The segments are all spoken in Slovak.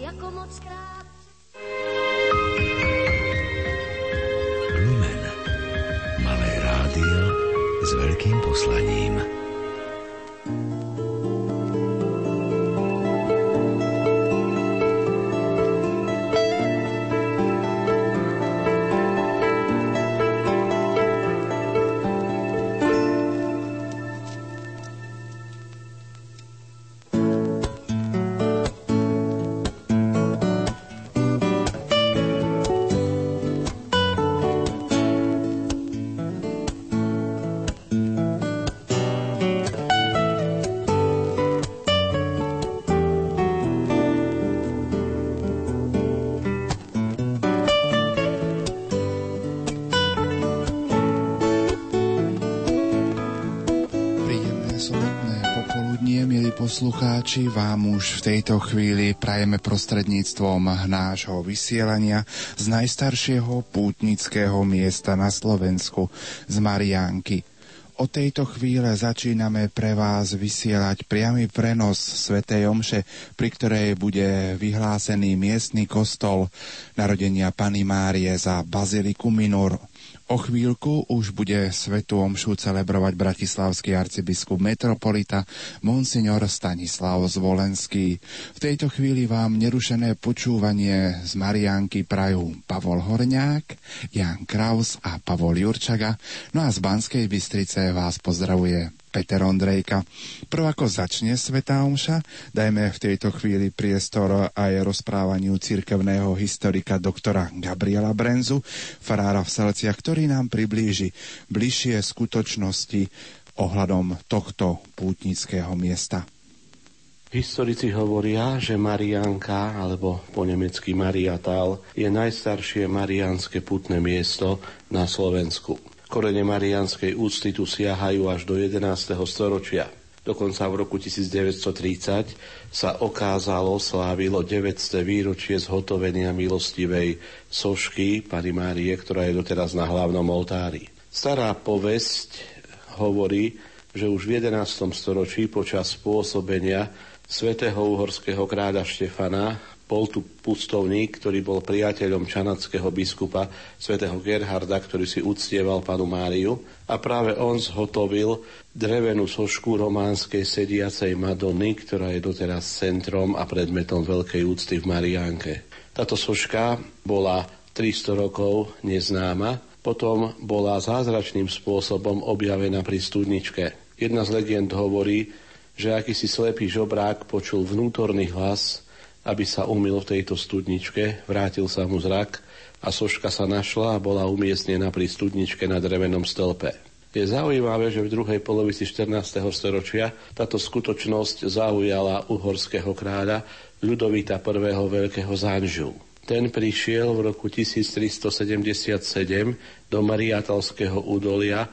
jako moc krát. Lumen. Malé rádio s veľkým poslaním. Poslucháči, vám už v tejto chvíli prajeme prostredníctvom nášho vysielania z najstaršieho pútnického miesta na Slovensku, z Mariánky. O tejto chvíle začíname pre vás vysielať priamy prenos Svetej Omše, pri ktorej bude vyhlásený miestny kostol narodenia Pany Márie za Baziliku Minor O chvíľku už bude svetu omšu celebrovať bratislavský arcibiskup metropolita Monsignor Stanislav Zvolenský. V tejto chvíli vám nerušené počúvanie z Mariánky prajú Pavol Horňák, Jan Kraus a Pavol Jurčaga, no a z Banskej Bystrice vás pozdravuje Peter Ondrejka. Prv ako začne Sveta Omša, dajme v tejto chvíli priestor aj rozprávaniu cirkevného historika doktora Gabriela Brenzu, farára v Selciach, ktorý nám priblíži bližšie skutočnosti ohľadom tohto pútnického miesta. Historici hovoria, že Marianka, alebo po nemecky Mariatal, je najstaršie mariánske putné miesto na Slovensku. Korene marianskej úcty tu siahajú až do 11. storočia. Dokonca v roku 1930 sa okázalo, slávilo 900 výročie zhotovenia milostivej sošky Pany Márie, ktorá je doteraz na hlavnom oltári. Stará povesť hovorí, že už v 11. storočí počas pôsobenia svätého uhorského kráľa Štefana bol tu pustovník, ktorý bol priateľom čanackého biskupa svätého Gerharda, ktorý si uctieval panu Máriu a práve on zhotovil drevenú sošku románskej sediacej Madony, ktorá je doteraz centrom a predmetom veľkej úcty v Mariánke. Táto soška bola 300 rokov neznáma, potom bola zázračným spôsobom objavená pri studničke. Jedna z legend hovorí, že akýsi slepý žobrák počul vnútorný hlas, aby sa umil v tejto studničke, vrátil sa mu zrak a soška sa našla a bola umiestnená pri studničke na drevenom stĺpe. Je zaujímavé, že v druhej polovici 14. storočia táto skutočnosť zaujala uhorského kráľa Ľudovita I. Veľkého Zanžu. Ten prišiel v roku 1377 do Mariatalského údolia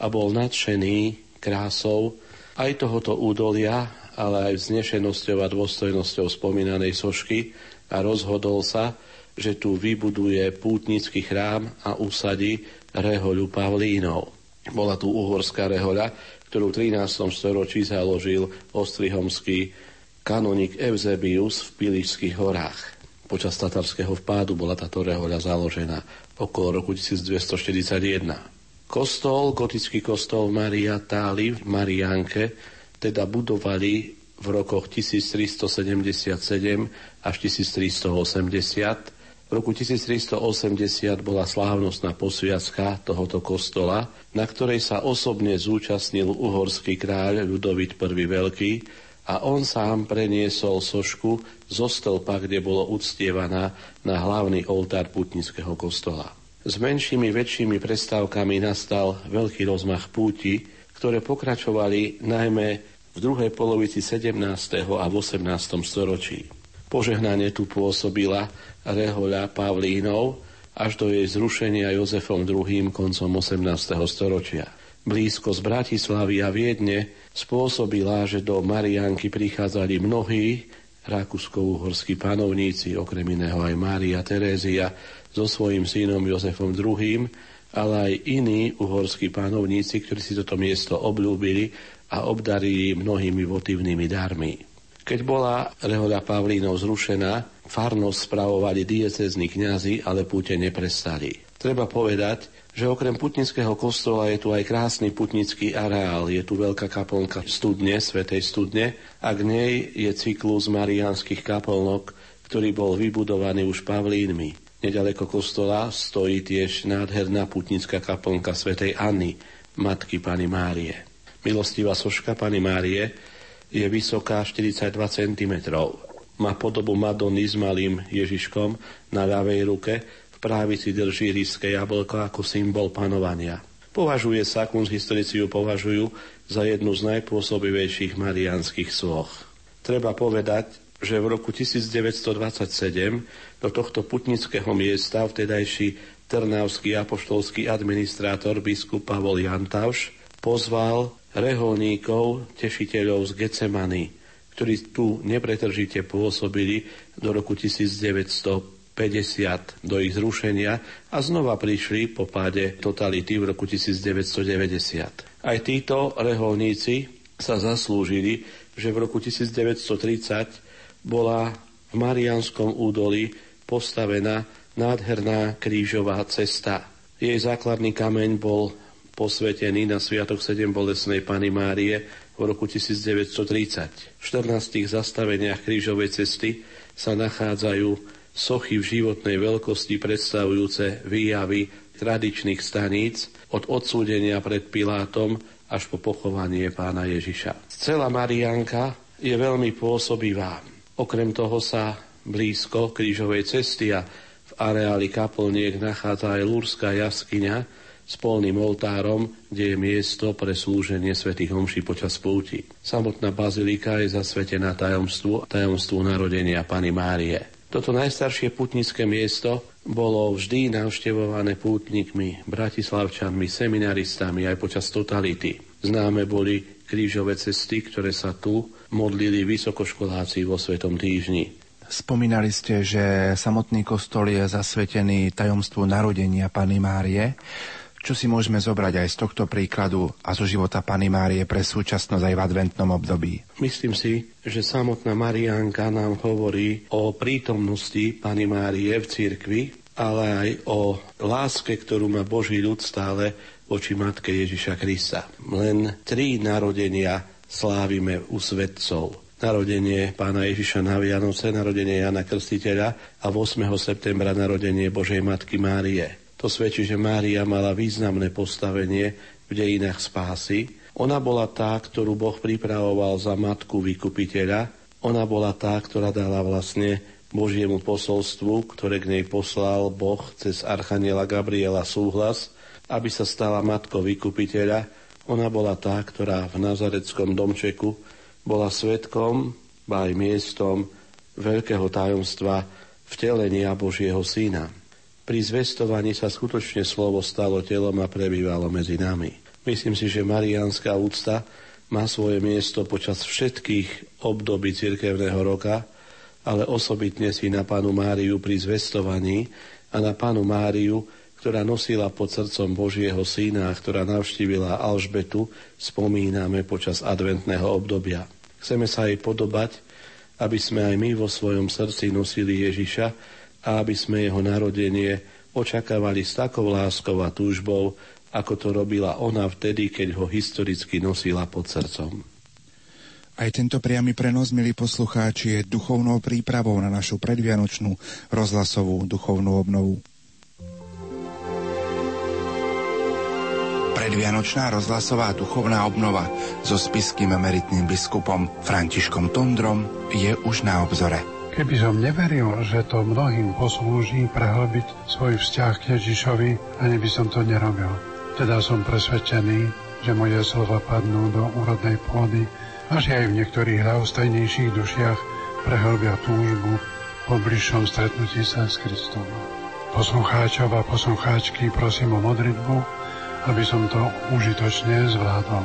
a bol nadšený krásou aj tohoto údolia ale aj vznešenosťou a dôstojnosťou spomínanej sošky a rozhodol sa, že tu vybuduje pútnický chrám a usadí rehoľu Pavlínov. Bola tu uhorská rehoľa, ktorú v 13. storočí založil ostrihomský kanonik Eusebius v Pilišských horách. Počas tatarského vpádu bola táto rehoľa založená okolo roku 1241. Kostol, gotický kostol Maria Táli v Mariánke teda budovali v rokoch 1377 až 1380. V roku 1380 bola slávnostná posviacka tohoto kostola, na ktorej sa osobne zúčastnil uhorský kráľ Ľudovit I Veľký a on sám preniesol sošku zo stĺpa, kde bolo uctievaná na hlavný oltár putnického kostola. S menšími väčšími prestávkami nastal veľký rozmach púti, ktoré pokračovali najmä v druhej polovici 17. a v 18. storočí. Požehnanie tu pôsobila rehoľa Pavlínov až do jej zrušenia Jozefom II. koncom 18. storočia. Blízko z Bratislavy a Viedne spôsobila, že do Marianky prichádzali mnohí rakúsko-uhorskí panovníci, okrem iného aj Mária Terézia, so svojím synom Jozefom II ale aj iní uhorskí pánovníci, ktorí si toto miesto obľúbili a obdarili mnohými votívnymi darmi. Keď bola rehoľa Pavlínov zrušená, farnosť spravovali diecezni kňazi, ale púte neprestali. Treba povedať, že okrem putnického kostola je tu aj krásny putnický areál. Je tu veľká kaplnka studne, Svetej studne a k nej je cyklus mariánskych kaplnok, ktorý bol vybudovaný už Pavlínmi. Nedaleko kostola stojí tiež nádherná putnická kaplnka svätej Anny, matky Pany Márie. Milostivá soška Pany Márie je vysoká 42 cm. Má podobu Madony s malým Ježiškom na ľavej ruke, v právici drží ríske jablko ako symbol panovania. Považuje sa, kunsthistorici ju považujú za jednu z najpôsobivejších mariánskych svoch. Treba povedať, že v roku 1927 do tohto putnického miesta vtedajší trnavský apoštolský administrátor biskup Pavol Jantauš pozval reholníkov, tešiteľov z Gecemany, ktorí tu nepretržite pôsobili do roku 1950 do ich zrušenia a znova prišli po páde totality v roku 1990. Aj títo reholníci sa zaslúžili, že v roku 1930 bola v Marianskom údolí postavená nádherná krížová cesta. Jej základný kameň bol posvetený na Sviatok 7 bolesnej Pany Márie v roku 1930. V 14 zastaveniach krížovej cesty sa nachádzajú sochy v životnej veľkosti predstavujúce výjavy tradičných staníc od odsúdenia pred Pilátom až po pochovanie pána Ježiša. Celá Marianka je veľmi pôsobivá. Okrem toho sa blízko krížovej cesty a v areáli kaplniek nachádza aj Lúrská jaskyňa s polným oltárom, kde je miesto pre slúženie svätých homší počas púti. Samotná bazilika je zasvetená tajomstvu, tajomstvu narodenia Pany Márie. Toto najstaršie putnické miesto bolo vždy navštevované pútnikmi, bratislavčanmi, seminaristami aj počas totality. Známe boli krížové cesty, ktoré sa tu modlili vysokoškoláci vo Svetom týždni. Spomínali ste, že samotný kostol je zasvetený tajomstvu narodenia Pany Márie. Čo si môžeme zobrať aj z tohto príkladu a zo života Pany Márie pre súčasnosť aj v adventnom období? Myslím si, že samotná Mariánka nám hovorí o prítomnosti Pany Márie v cirkvi, ale aj o láske, ktorú má Boží ľud stále voči Matke Ježiša Krista. Len tri narodenia slávime u svetcov. Narodenie pána Ježiša na Vianoce, narodenie Jana Krstiteľa a 8. septembra narodenie Božej Matky Márie. To svedčí, že Mária mala významné postavenie v dejinách spásy. Ona bola tá, ktorú Boh pripravoval za matku vykupiteľa. Ona bola tá, ktorá dala vlastne Božiemu posolstvu, ktoré k nej poslal Boh cez Archaniela Gabriela súhlas, aby sa stala matkou vykupiteľa ona bola tá, ktorá v nazareckom domčeku bola svetkom, aj miestom veľkého tajomstva vtelenia Božieho Syna. Pri zvestovaní sa skutočne slovo stalo telom a prebývalo medzi nami. Myslím si, že mariánska úcta má svoje miesto počas všetkých období cirkevného roka, ale osobitne si na Panu Máriu pri zvestovaní a na Panu Máriu ktorá nosila pod srdcom Božieho syna a ktorá navštívila Alžbetu, spomíname počas adventného obdobia. Chceme sa jej podobať, aby sme aj my vo svojom srdci nosili Ježiša a aby sme jeho narodenie očakávali s takou láskou a túžbou, ako to robila ona vtedy, keď ho historicky nosila pod srdcom. Aj tento priamy prenos, milí poslucháči, je duchovnou prípravou na našu predvianočnú rozhlasovú duchovnú obnovu. Predvianočná rozhlasová duchovná obnova so spiským emeritným biskupom Františkom Tondrom je už na obzore. Keby som neveril, že to mnohým poslúži prehlbiť svoj vzťah k Ježišovi, ani by som to nerobil. Teda som presvedčený, že moje slova padnú do úrodnej pôdy a že aj v niektorých ľahostajnejších dušiach prehlbia túžbu po bližšom stretnutí sa s Kristom. Poslucháčov a poslucháčky prosím o modlitbu, aby som to užitočne zvládol.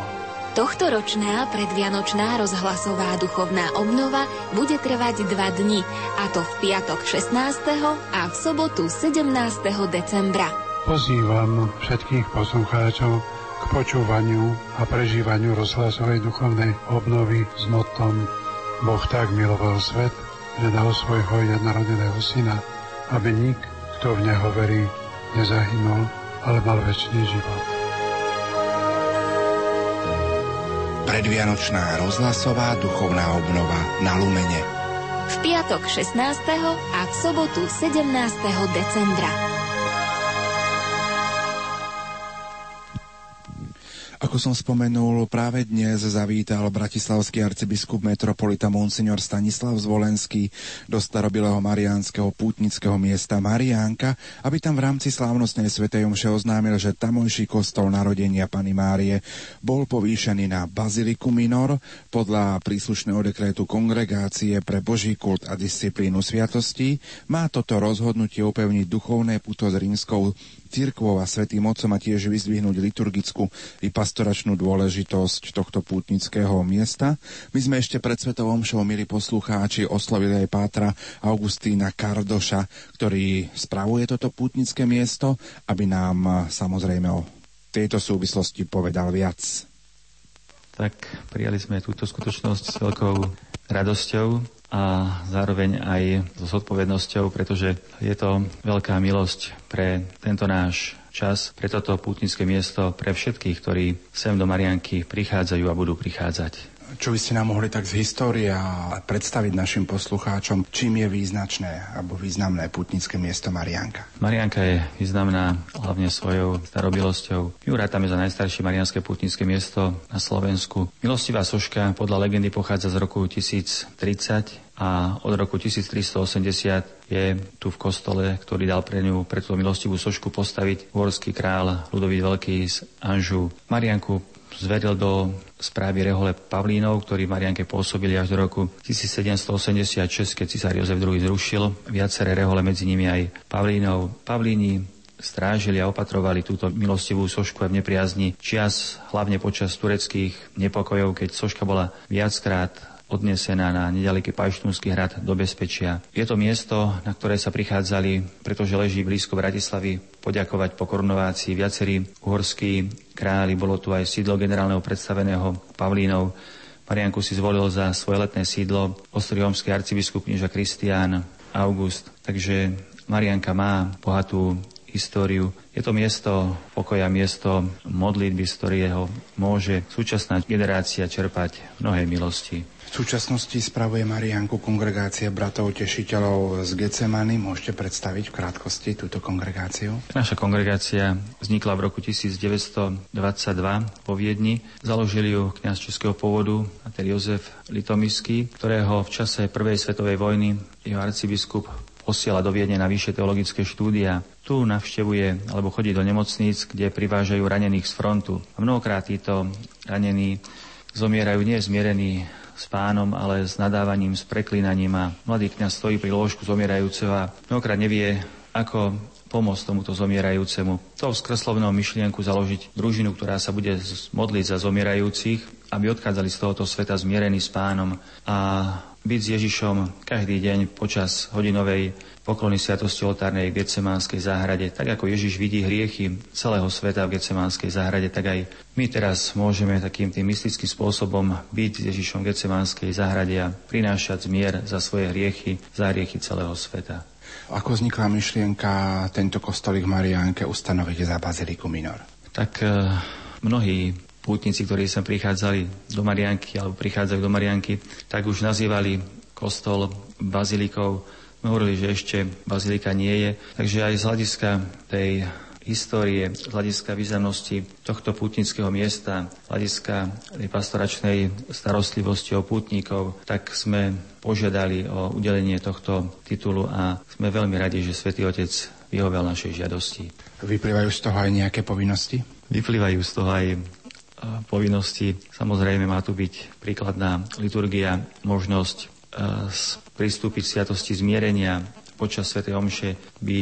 Tohtoročná predvianočná rozhlasová duchovná obnova bude trvať dva dni, a to v piatok 16. a v sobotu 17. decembra. Pozývam všetkých poslucháčov k počúvaniu a prežívaniu rozhlasovej duchovnej obnovy s motom Boh tak miloval svet, že dal svojho jednorodeného syna, aby nik, kto v Neho verí, nezahynul, ale mal väčší život. Predvianočná rozhlasová duchovná obnova na Lumene. V piatok 16. a v sobotu 17. decembra. Ako som spomenul, práve dnes zavítal bratislavský arcibiskup metropolita Monsignor Stanislav Zvolenský do starobilého mariánskeho pútnického miesta Mariánka, aby tam v rámci slávnostnej svetej omše oznámil, že tamojší kostol narodenia Pany Márie bol povýšený na Baziliku Minor podľa príslušného dekrétu Kongregácie pre Boží kult a disciplínu sviatostí. Má toto rozhodnutie upevniť duchovné puto s rímskou cirkvou a svetým otcom a tiež vyzdvihnúť liturgickú i pastoračnú dôležitosť tohto pútnického miesta. My sme ešte pred Svetovom šou, milí poslucháči, oslovili aj pátra Augustína Kardoša, ktorý spravuje toto pútnické miesto, aby nám samozrejme o tejto súvislosti povedal viac. Tak prijali sme túto skutočnosť s veľkou radosťou a zároveň aj so zodpovednosťou, pretože je to veľká milosť pre tento náš čas, pre toto pútnické miesto, pre všetkých, ktorí sem do Marianky prichádzajú a budú prichádzať. Čo by ste nám mohli tak z histórie predstaviť našim poslucháčom, čím je význačné alebo významné putnické miesto Marianka? Marianka je významná hlavne svojou starobilosťou. Jura tam je za najstaršie marianské putnické miesto na Slovensku. Milostivá soška podľa legendy pochádza z roku 1030 a od roku 1380 je tu v kostole, ktorý dal pre ňu, pre túto milostivú sošku postaviť horský král Ludovít Veľký z Anžu. Marianku zveril do správy rehole Pavlínov, ktorí v Marianke pôsobili až do roku 1786, keď cisár Jozef II zrušil viaceré rehole, medzi nimi aj Pavlínov. Pavlíni strážili a opatrovali túto milostivú sošku aj v nepriazni čias, hlavne počas tureckých nepokojov, keď soška bola viackrát odnesená na nedaleký Pajštúnsky hrad do bezpečia. Je to miesto, na ktoré sa prichádzali, pretože leží blízko Bratislavy, poďakovať po korunovácii viacerí uhorskí králi. Bolo tu aj sídlo generálneho predstaveného Pavlínov. Marianku si zvolil za svoje letné sídlo ostriomský arcibiskup knieža Kristián August. Takže Marianka má bohatú históriu. Je to miesto pokoja, miesto modlitby, z ktorého môže súčasná generácia čerpať mnohé milosti. V súčasnosti spravuje Marianku kongregácia bratov tešiteľov z Getsemany. Môžete predstaviť v krátkosti túto kongregáciu? Naša kongregácia vznikla v roku 1922 po Viedni. Založili ju kňaz českého pôvodu, Mater Jozef Litomyský, ktorého v čase prvej svetovej vojny jeho arcibiskup posiela do Viedne na vyššie teologické štúdia. Tu navštevuje alebo chodí do nemocníc, kde privážajú ranených z frontu. A mnohokrát títo ranení zomierajú nie zmierení s pánom, ale s nadávaním, s preklinaním a mladý kňaz stojí pri lôžku zomierajúceho a mnohokrát nevie, ako pomôcť tomuto zomierajúcemu. To skreslovnou myšlienku založiť družinu, ktorá sa bude modliť za zomierajúcich, aby odchádzali z tohoto sveta zmierení s pánom a byť s Ježišom každý deň počas hodinovej poklony Sviatosti oltárnej v Getsemánskej záhrade. Tak ako Ježiš vidí hriechy celého sveta v Getsemánskej záhrade, tak aj my teraz môžeme takým tým mystickým spôsobom byť s Ježišom v Getsemánskej záhrade a prinášať zmier za svoje hriechy, za hriechy celého sveta. Ako vznikla myšlienka tento kostolík Mariánke ustanoviť za Baziliku Minor? Tak e, mnohí pútnici, ktorí sem prichádzali do Marianky alebo prichádzajú do Marianky, tak už nazývali kostol bazilikou sme hovorili, že ešte bazilika nie je. Takže aj z hľadiska tej histórie, z hľadiska významnosti tohto pútnického miesta, z hľadiska pastoračnej starostlivosti o pútnikov, tak sme požiadali o udelenie tohto titulu a sme veľmi radi, že Svetý Otec vyhovel našej žiadosti. Vyplývajú z toho aj nejaké povinnosti? Vyplývajú z toho aj e, povinnosti. Samozrejme má tu byť príkladná liturgia, možnosť e, pristúpiť sviatosti zmierenia. Počas Sv. Omše by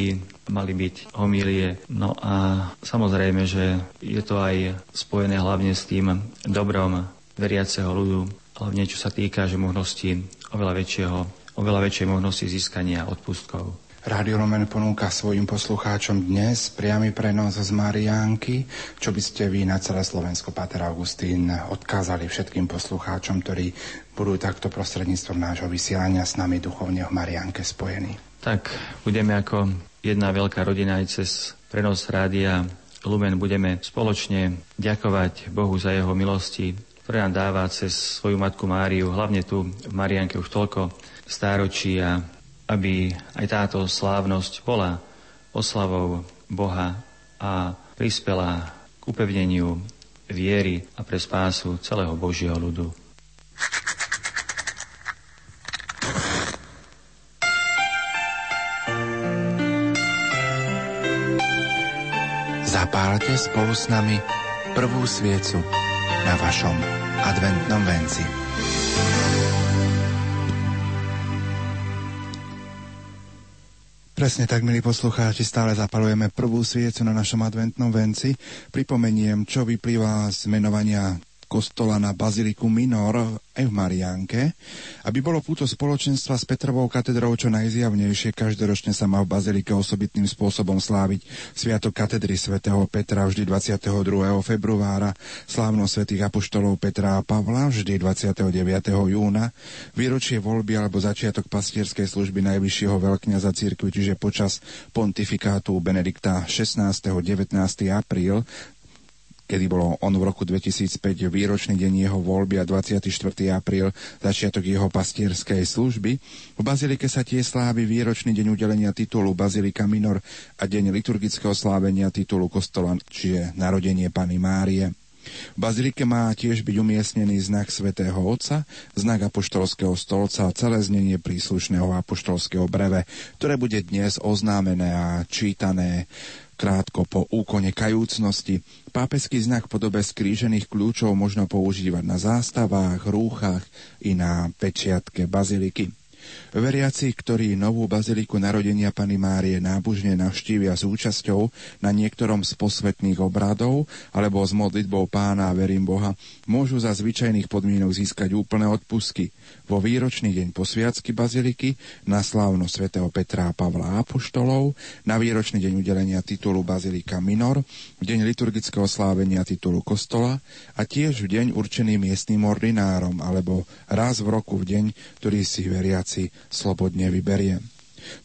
mali byť homílie. No a samozrejme, že je to aj spojené hlavne s tým dobrom veriaceho ľudu, hlavne čo sa týka, že možnosti oveľa väčšieho oveľa väčšej možnosti získania odpustkov. Rádio Lumen ponúka svojim poslucháčom dnes priamy prenos z Mariánky, čo by ste vy na celé Slovensko, Pater Augustín, odkázali všetkým poslucháčom, ktorí budú takto prostredníctvom nášho vysielania s nami duchovne v Mariánke spojení. Tak budeme ako jedna veľká rodina aj cez prenos rádia Lumen budeme spoločne ďakovať Bohu za jeho milosti, ktoré nám dáva cez svoju matku Máriu, hlavne tu v Marianke už toľko stáročí a aby aj táto slávnosť bola oslavou Boha a prispela k upevneniu viery a pre spásu celého Božieho ľudu. Zapálte spolu s nami prvú sviecu na vašom adventnom venci. Presne tak, milí poslucháči, stále zapalujeme prvú sviecu na našom adventnom venci. Pripomeniem, čo vyplýva z menovania kostola na Baziliku Minor aj v Mariánke. Aby bolo púto spoločenstva s Petrovou katedrou čo najzjavnejšie, každoročne sa má v Bazilike osobitným spôsobom sláviť Sviatok katedry svätého Petra vždy 22. februára, slávno svätých apoštolov Petra a Pavla vždy 29. júna, výročie voľby alebo začiatok pastierskej služby najvyššieho veľkňaza cirkvi, čiže počas pontifikátu Benedikta 16. 19. apríl, kedy bolo on v roku 2005 výročný deň jeho voľby a 24. apríl začiatok jeho pastierskej služby. V Bazilike sa tie slávi výročný deň udelenia titulu Bazilika Minor a deň liturgického slávenia titulu kostola, čiže narodenie Pany Márie. V bazilike má tiež byť umiestnený znak svätého Otca, znak apoštolského stolca a celé znenie príslušného apoštolského breve, ktoré bude dnes oznámené a čítané krátko po úkone kajúcnosti. Pápežský znak podobe skrížených kľúčov možno používať na zástavách, rúchach i na pečiatke baziliky. Veriaci, ktorí novú baziliku narodenia Pany Márie nábužne navštívia s účasťou na niektorom z posvetných obradov alebo s modlitbou pána a verím Boha, môžu za zvyčajných podmienok získať úplné odpusky vo výročný deň posviacky baziliky, na slávno svätého Petra a Pavla Apoštolov, na výročný deň udelenia titulu Bazilika Minor, v deň liturgického slávenia titulu kostola a tiež v deň určený miestnym ordinárom alebo raz v roku v deň, ktorý si veriaci slobodne vyberie.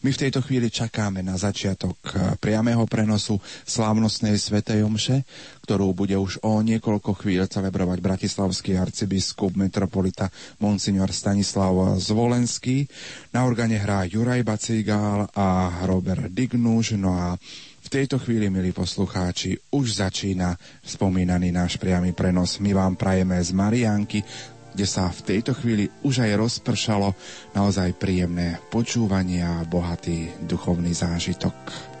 My v tejto chvíli čakáme na začiatok eh, priamého prenosu slávnostnej svetej omše, ktorú bude už o niekoľko chvíľ celebrovať bratislavský arcibiskup metropolita Monsignor Stanislav Zvolenský. Na organe hrá Juraj Bacigál a Robert Dignuž, no a v tejto chvíli, milí poslucháči, už začína spomínaný náš priamy prenos. My vám prajeme z Mariánky, kde sa v tejto chvíli už aj rozpršalo naozaj príjemné počúvanie a bohatý duchovný zážitok.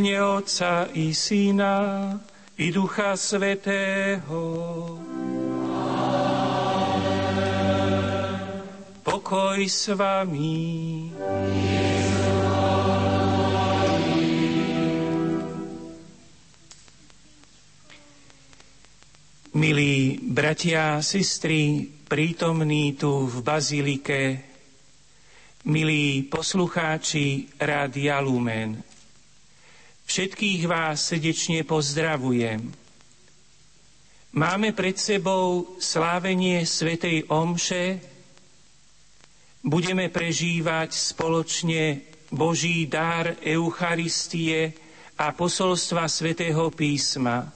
Mene Otca i Syna i Ducha Svetého. Pokoj s vami. Milí bratia sestry, prítomní tu v Bazilike, milí poslucháči Rádia Lumen, Všetkých vás srdečne pozdravujem. Máme pred sebou slávenie Svetej Omše. Budeme prežívať spoločne Boží dar Eucharistie a posolstva Svetého písma.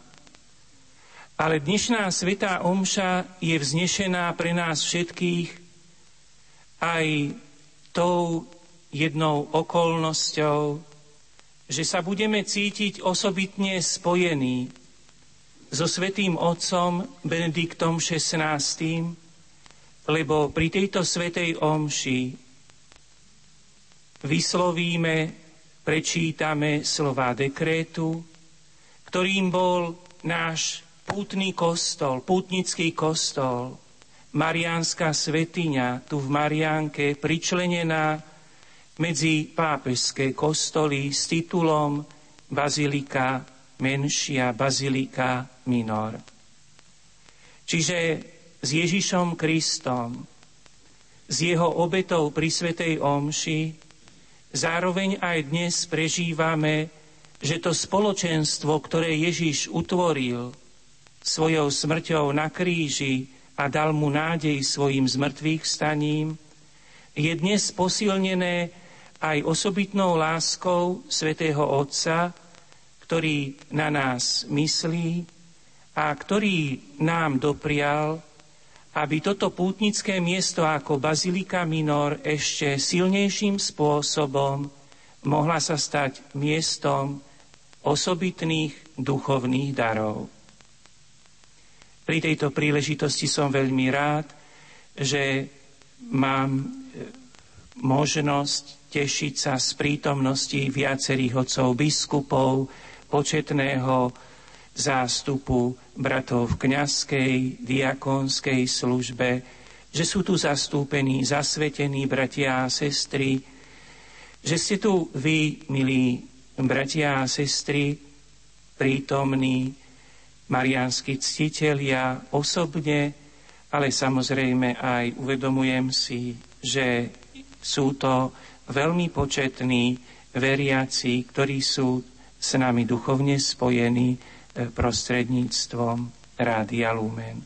Ale dnešná Svetá Omša je vznešená pre nás všetkých aj tou jednou okolnosťou, že sa budeme cítiť osobitne spojení so Svetým Otcom Benediktom XVI, lebo pri tejto Svetej Omši vyslovíme, prečítame slova dekrétu, ktorým bol náš pútny kostol, pútnický kostol, Mariánska svetiňa tu v Mariánke pričlenená medzi pápežské kostoly s titulom Bazilika menšia, Bazilika minor. Čiže s Ježišom Kristom, s jeho obetou pri Svetej Omši, zároveň aj dnes prežívame, že to spoločenstvo, ktoré Ježiš utvoril svojou smrťou na kríži a dal mu nádej svojim zmrtvých staním, je dnes posilnené aj osobitnou láskou svätého Otca, ktorý na nás myslí a ktorý nám doprial, aby toto pútnické miesto ako Bazilika Minor ešte silnejším spôsobom mohla sa stať miestom osobitných duchovných darov. Pri tejto príležitosti som veľmi rád, že mám možnosť tešiť sa z prítomnosti viacerých otcov biskupov, početného zástupu bratov v kňazskej, diakonskej službe, že sú tu zastúpení, zasvetení bratia a sestry, že ste tu vy, milí bratia a sestry, prítomní, marianskí ctitelia, osobne, ale samozrejme aj uvedomujem si, že sú to veľmi početní veriaci, ktorí sú s nami duchovne spojení e, prostredníctvom Rádia Lumen.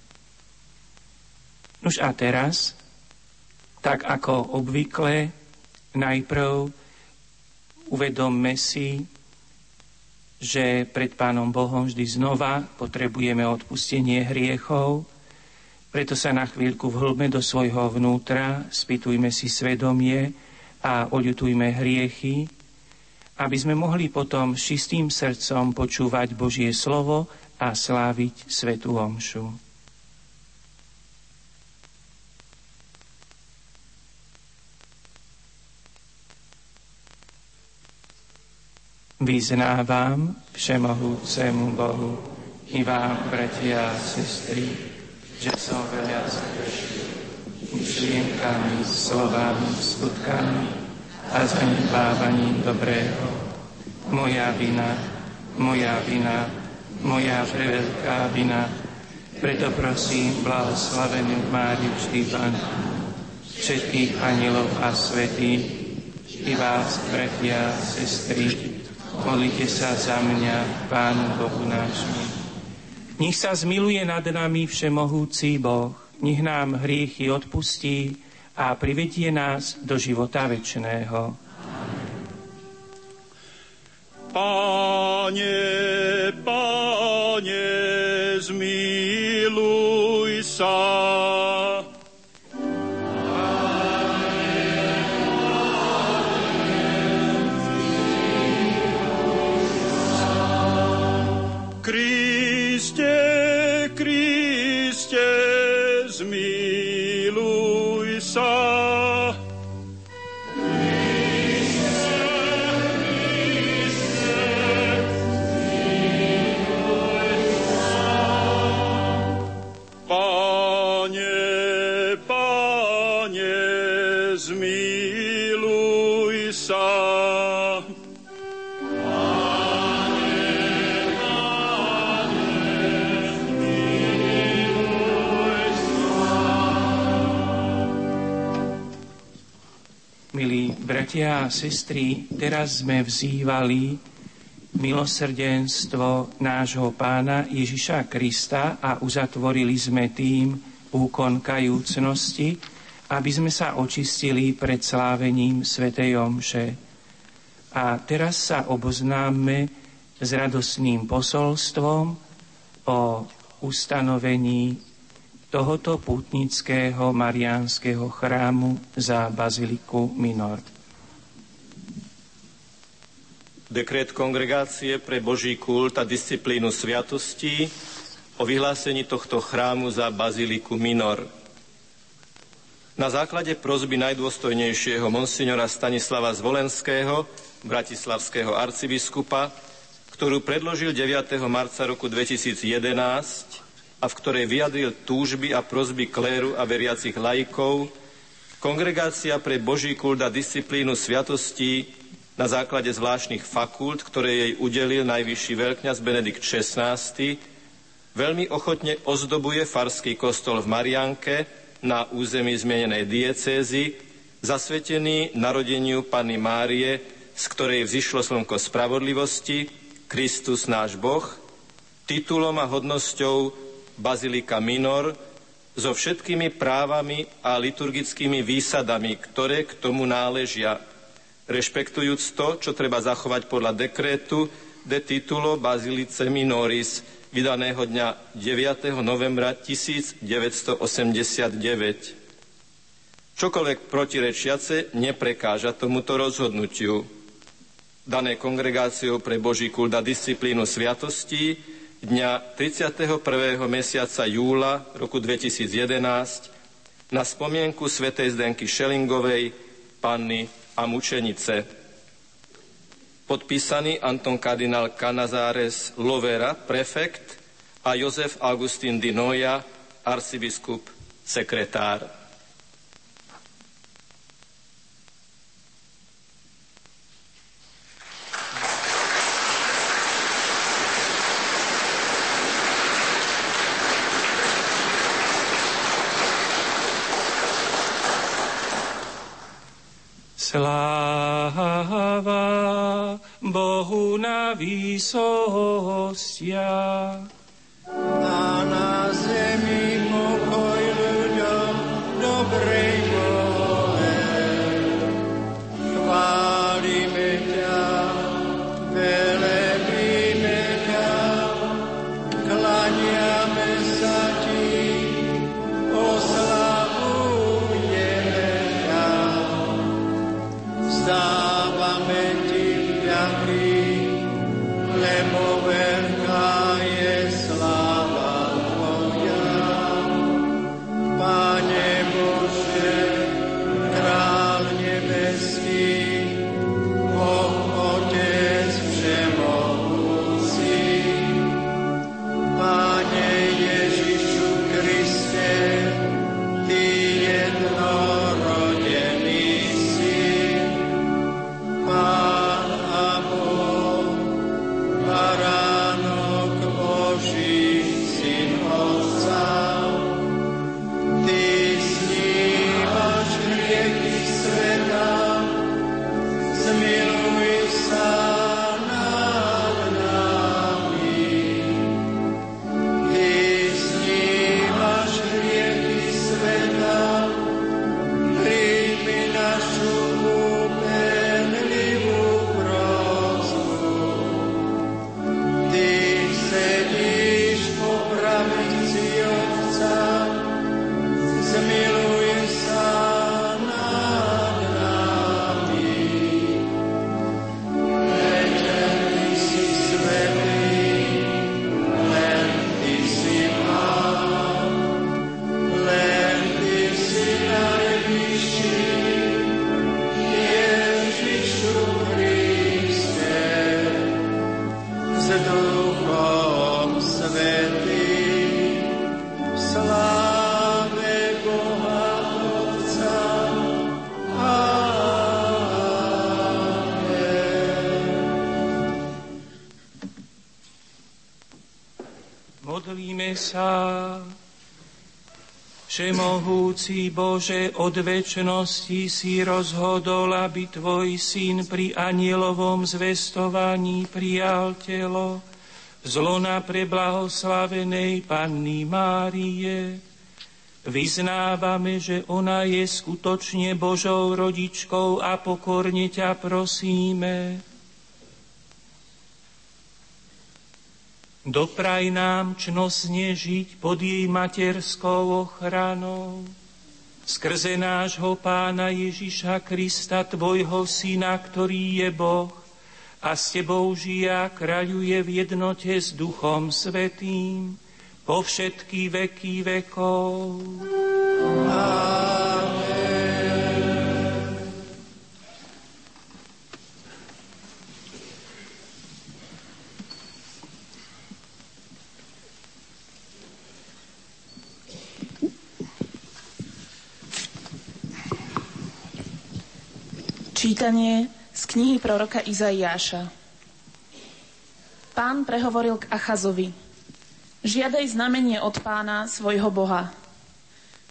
Už a teraz, tak ako obvykle, najprv uvedomme si, že pred Pánom Bohom vždy znova potrebujeme odpustenie hriechov, preto sa na chvíľku vhlbme do svojho vnútra, spýtujme si svedomie, a oľutujme hriechy, aby sme mohli potom s čistým srdcom počúvať Božie slovo a sláviť Svetú Omšu. Vyznávam všemohúcemu Bohu i vám, bratia a sestry, že som veľa zgrešil myšlienkami, slovami, skutkami a zanedbávaním dobrého. Moja vina, moja vina, moja preveľká vina, preto prosím blahoslavenú Máriu Štýpan, všetkých anielov a svetých, i vás, bratia sestry, modlite sa za mňa, Pánu Bohu nášmu. Nech sa zmiluje nad nami všemohúci Boh, nech nám hriechy odpustí a privedie nás do života večného. Pane, Pane, zmiluj sa. A sestry, teraz sme vzývali milosrdenstvo nášho pána Ježiša Krista a uzatvorili sme tým úkon kajúcnosti, aby sme sa očistili pred slávením Svetej Omše. A teraz sa oboznáme s radosným posolstvom o ustanovení tohoto putnického mariánskeho chrámu za Baziliku Minor. Dekret kongregácie pre Boží kult a disciplínu sviatostí o vyhlásení tohto chrámu za Baziliku Minor. Na základe prozby najdôstojnejšieho monsignora Stanislava Zvolenského, bratislavského arcibiskupa, ktorú predložil 9. marca roku 2011 a v ktorej vyjadril túžby a prozby kléru a veriacich laikov, Kongregácia pre Boží kult a disciplínu sviatostí na základe zvláštnych fakult, ktoré jej udelil najvyšší veľkňaz Benedikt XVI, veľmi ochotne ozdobuje farský kostol v Marianke na území zmienenej diecézy, zasvetený narodeniu Panny Márie, z ktorej vzýšlo slnko spravodlivosti, Kristus náš Boh, titulom a hodnosťou Bazilika Minor so všetkými právami a liturgickými výsadami, ktoré k tomu náležia, rešpektujúc to, čo treba zachovať podľa dekrétu de titulo Basilice Minoris, vydaného dňa 9. novembra 1989. Čokoľvek protirečiace neprekáža tomuto rozhodnutiu. Dané kongregáciou pre Boží kult disciplínu sviatostí dňa 31. mesiaca júla roku 2011 na spomienku svätej Zdenky Šelingovej, panny a mučenice. Podpísaný Anton kardinál Canazares Lovera, prefekt, a Jozef Augustín Dinoja, arcibiskup, sekretár. Sláva Bohu na výsostiach. A Všemohúci Bože, od väčšnosti si rozhodol, aby Tvoj syn pri anielovom zvestovaní prijal telo zlona preblahoslavenej Panny Márie. Vyznávame, že ona je skutočne Božou rodičkou a pokorne ťa prosíme, Dopraj nám čnosne žiť pod jej materskou ochranou. Skrze nášho pána Ježiša Krista, tvojho syna, ktorý je Boh a s tebou žije a kráľuje v jednote s Duchom Svetým po všetky veky vekov. Amen. Čítanie z knihy proroka Izaiáša. Pán prehovoril k Achazovi. Žiadaj znamenie od pána, svojho Boha.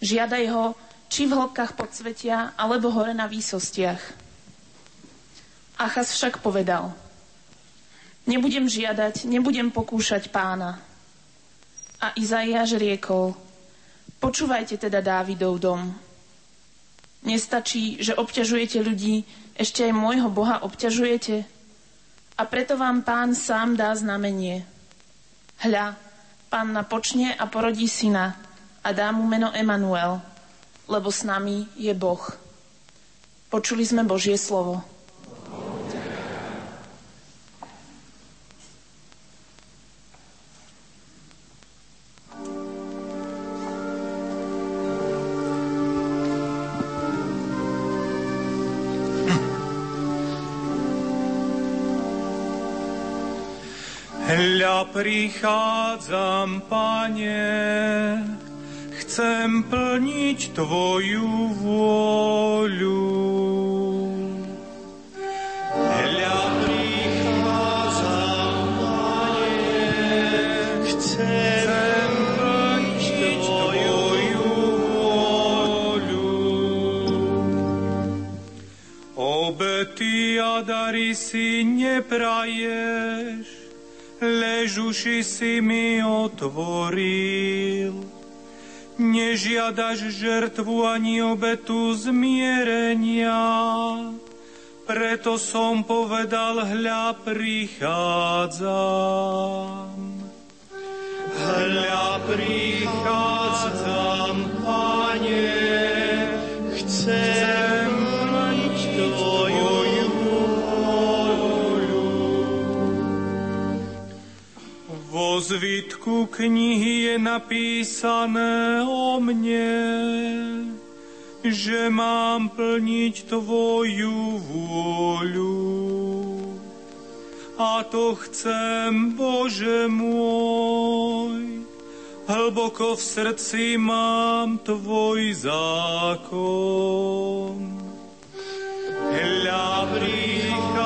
Žiadaj ho, či v hĺbkach podsvetia, alebo hore na výsostiach. Achaz však povedal. Nebudem žiadať, nebudem pokúšať pána. A Izaiáš riekol. Počúvajte teda Dávidov dom Nestačí, že obťažujete ľudí, ešte aj môjho Boha obťažujete? A preto vám pán sám dá znamenie. Hľa, panna počne a porodí syna a dá mu meno Emanuel, lebo s nami je Boh. Počuli sme Božie slovo. Hľa prichádzam, Pane, chcem plniť Tvoju vôľu. Hľa prichádzam, Pane, chcem plniť Tvoju vôľu. Obety a dary si nepraješ, ležuši si mi otvoril. Nežiadaš žertvu ani obetu zmierenia, preto som povedal, hľa prichádzam. Hľa prichádzam, Pane, chcem Vo zvitku knihy je napísané o mne, že mám plniť Tvoju vôľu. A to chcem, Bože môj, hlboko v srdci mám Tvoj zákon. Hľa prichádzam,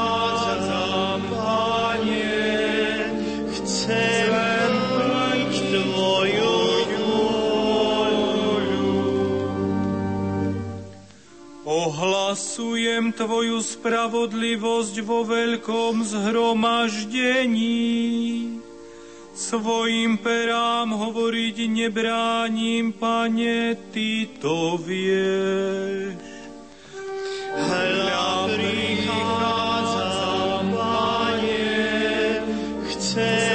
Ohlasujem Tvoju spravodlivosť vo veľkom zhromaždení. Svojim perám hovoriť nebránim, Pane, Ty to vieš. Hľa prichádzam, Pane, chcem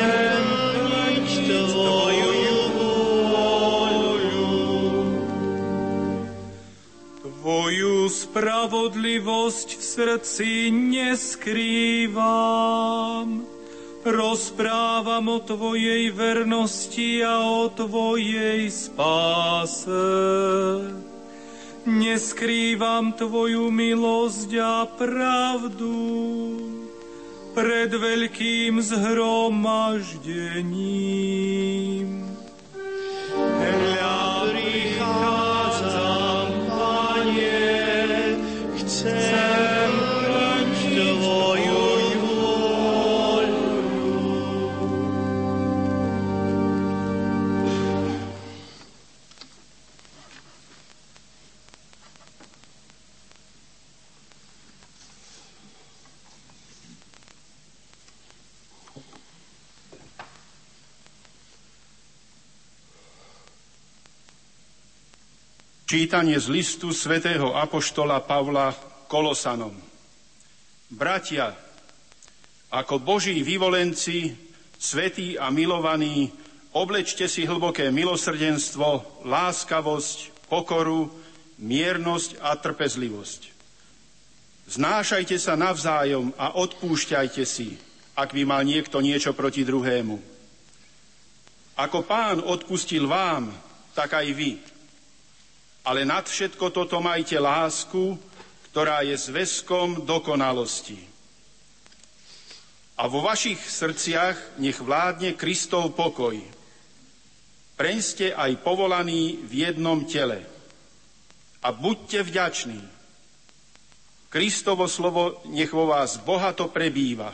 spravodlivosť v srdci neskrývam. Rozprávam o Tvojej vernosti a o Tvojej spáse. Neskrývam Tvoju milosť a pravdu pred veľkým zhromaždením. Čítanie z listu svätého Apoštola Pavla Kolosanom. Bratia, ako Boží vyvolenci, svetí a milovaní, oblečte si hlboké milosrdenstvo, láskavosť, pokoru, miernosť a trpezlivosť. Znášajte sa navzájom a odpúšťajte si, ak by mal niekto niečo proti druhému. Ako pán odpustil vám, tak aj vy. Ale nad všetko toto majte lásku, ktorá je zväzkom dokonalosti. A vo vašich srdciach nech vládne Kristov pokoj. Preň ste aj povolaní v jednom tele. A buďte vďační. Kristovo slovo nech vo vás bohato prebýva.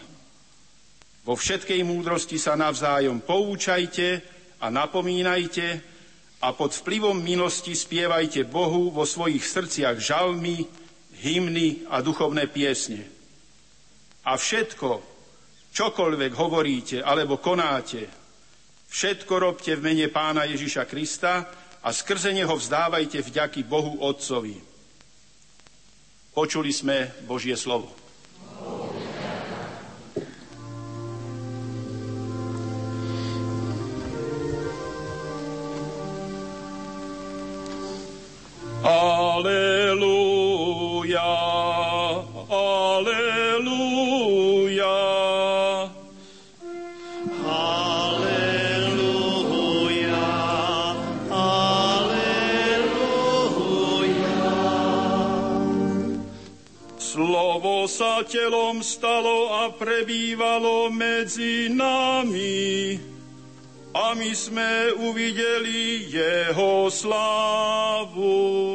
Vo všetkej múdrosti sa navzájom poučajte a napomínajte, a pod vplyvom milosti spievajte Bohu vo svojich srdciach žalmy, hymny a duchovné piesne. A všetko, čokoľvek hovoríte alebo konáte, všetko robte v mene pána Ježiša Krista a skrze neho vzdávajte vďaky Bohu Otcovi. Počuli sme Božie slovo. Aleluja, aleluja. Slovo sa telom stalo a prebývalo medzi nami a my sme uvideli jeho slávu.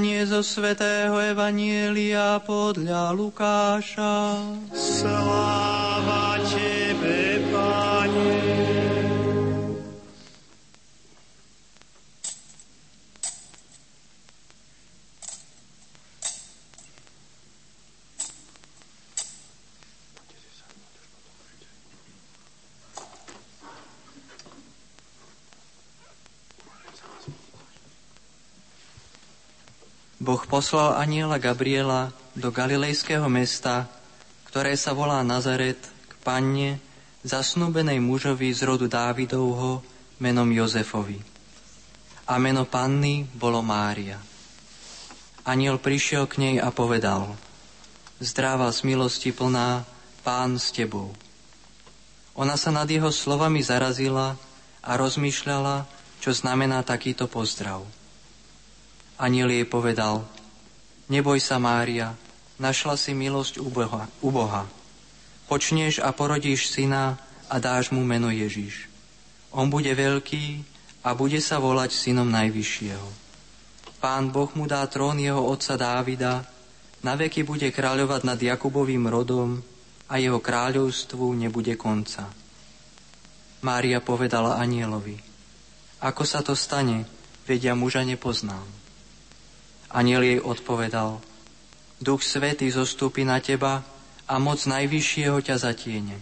Čítanie zo svätého Evanielia podľa Lukáša. Sláva Tebe, Pane. Boh poslal aniela Gabriela do galilejského mesta, ktoré sa volá Nazaret, k panne, zasnúbenej mužovi z rodu Dávidovho menom Jozefovi. A meno panny bolo Mária. Aniel prišiel k nej a povedal, zdráva z milosti plná, pán s tebou. Ona sa nad jeho slovami zarazila a rozmýšľala, čo znamená takýto pozdrav. Aniel jej povedal, neboj sa, Mária, našla si milosť u Boha. U Boha. Počneš a porodíš syna a dáš mu meno Ježiš. On bude veľký a bude sa volať synom Najvyššieho. Pán Boh mu dá trón jeho otca Dávida, na veky bude kráľovať nad Jakubovým rodom a jeho kráľovstvu nebude konca. Mária povedala anielovi, ako sa to stane, vedia muža nepoznám. Aniel jej odpovedal, Duch Svetý zostúpi na teba a moc Najvyššieho ťa zatiene.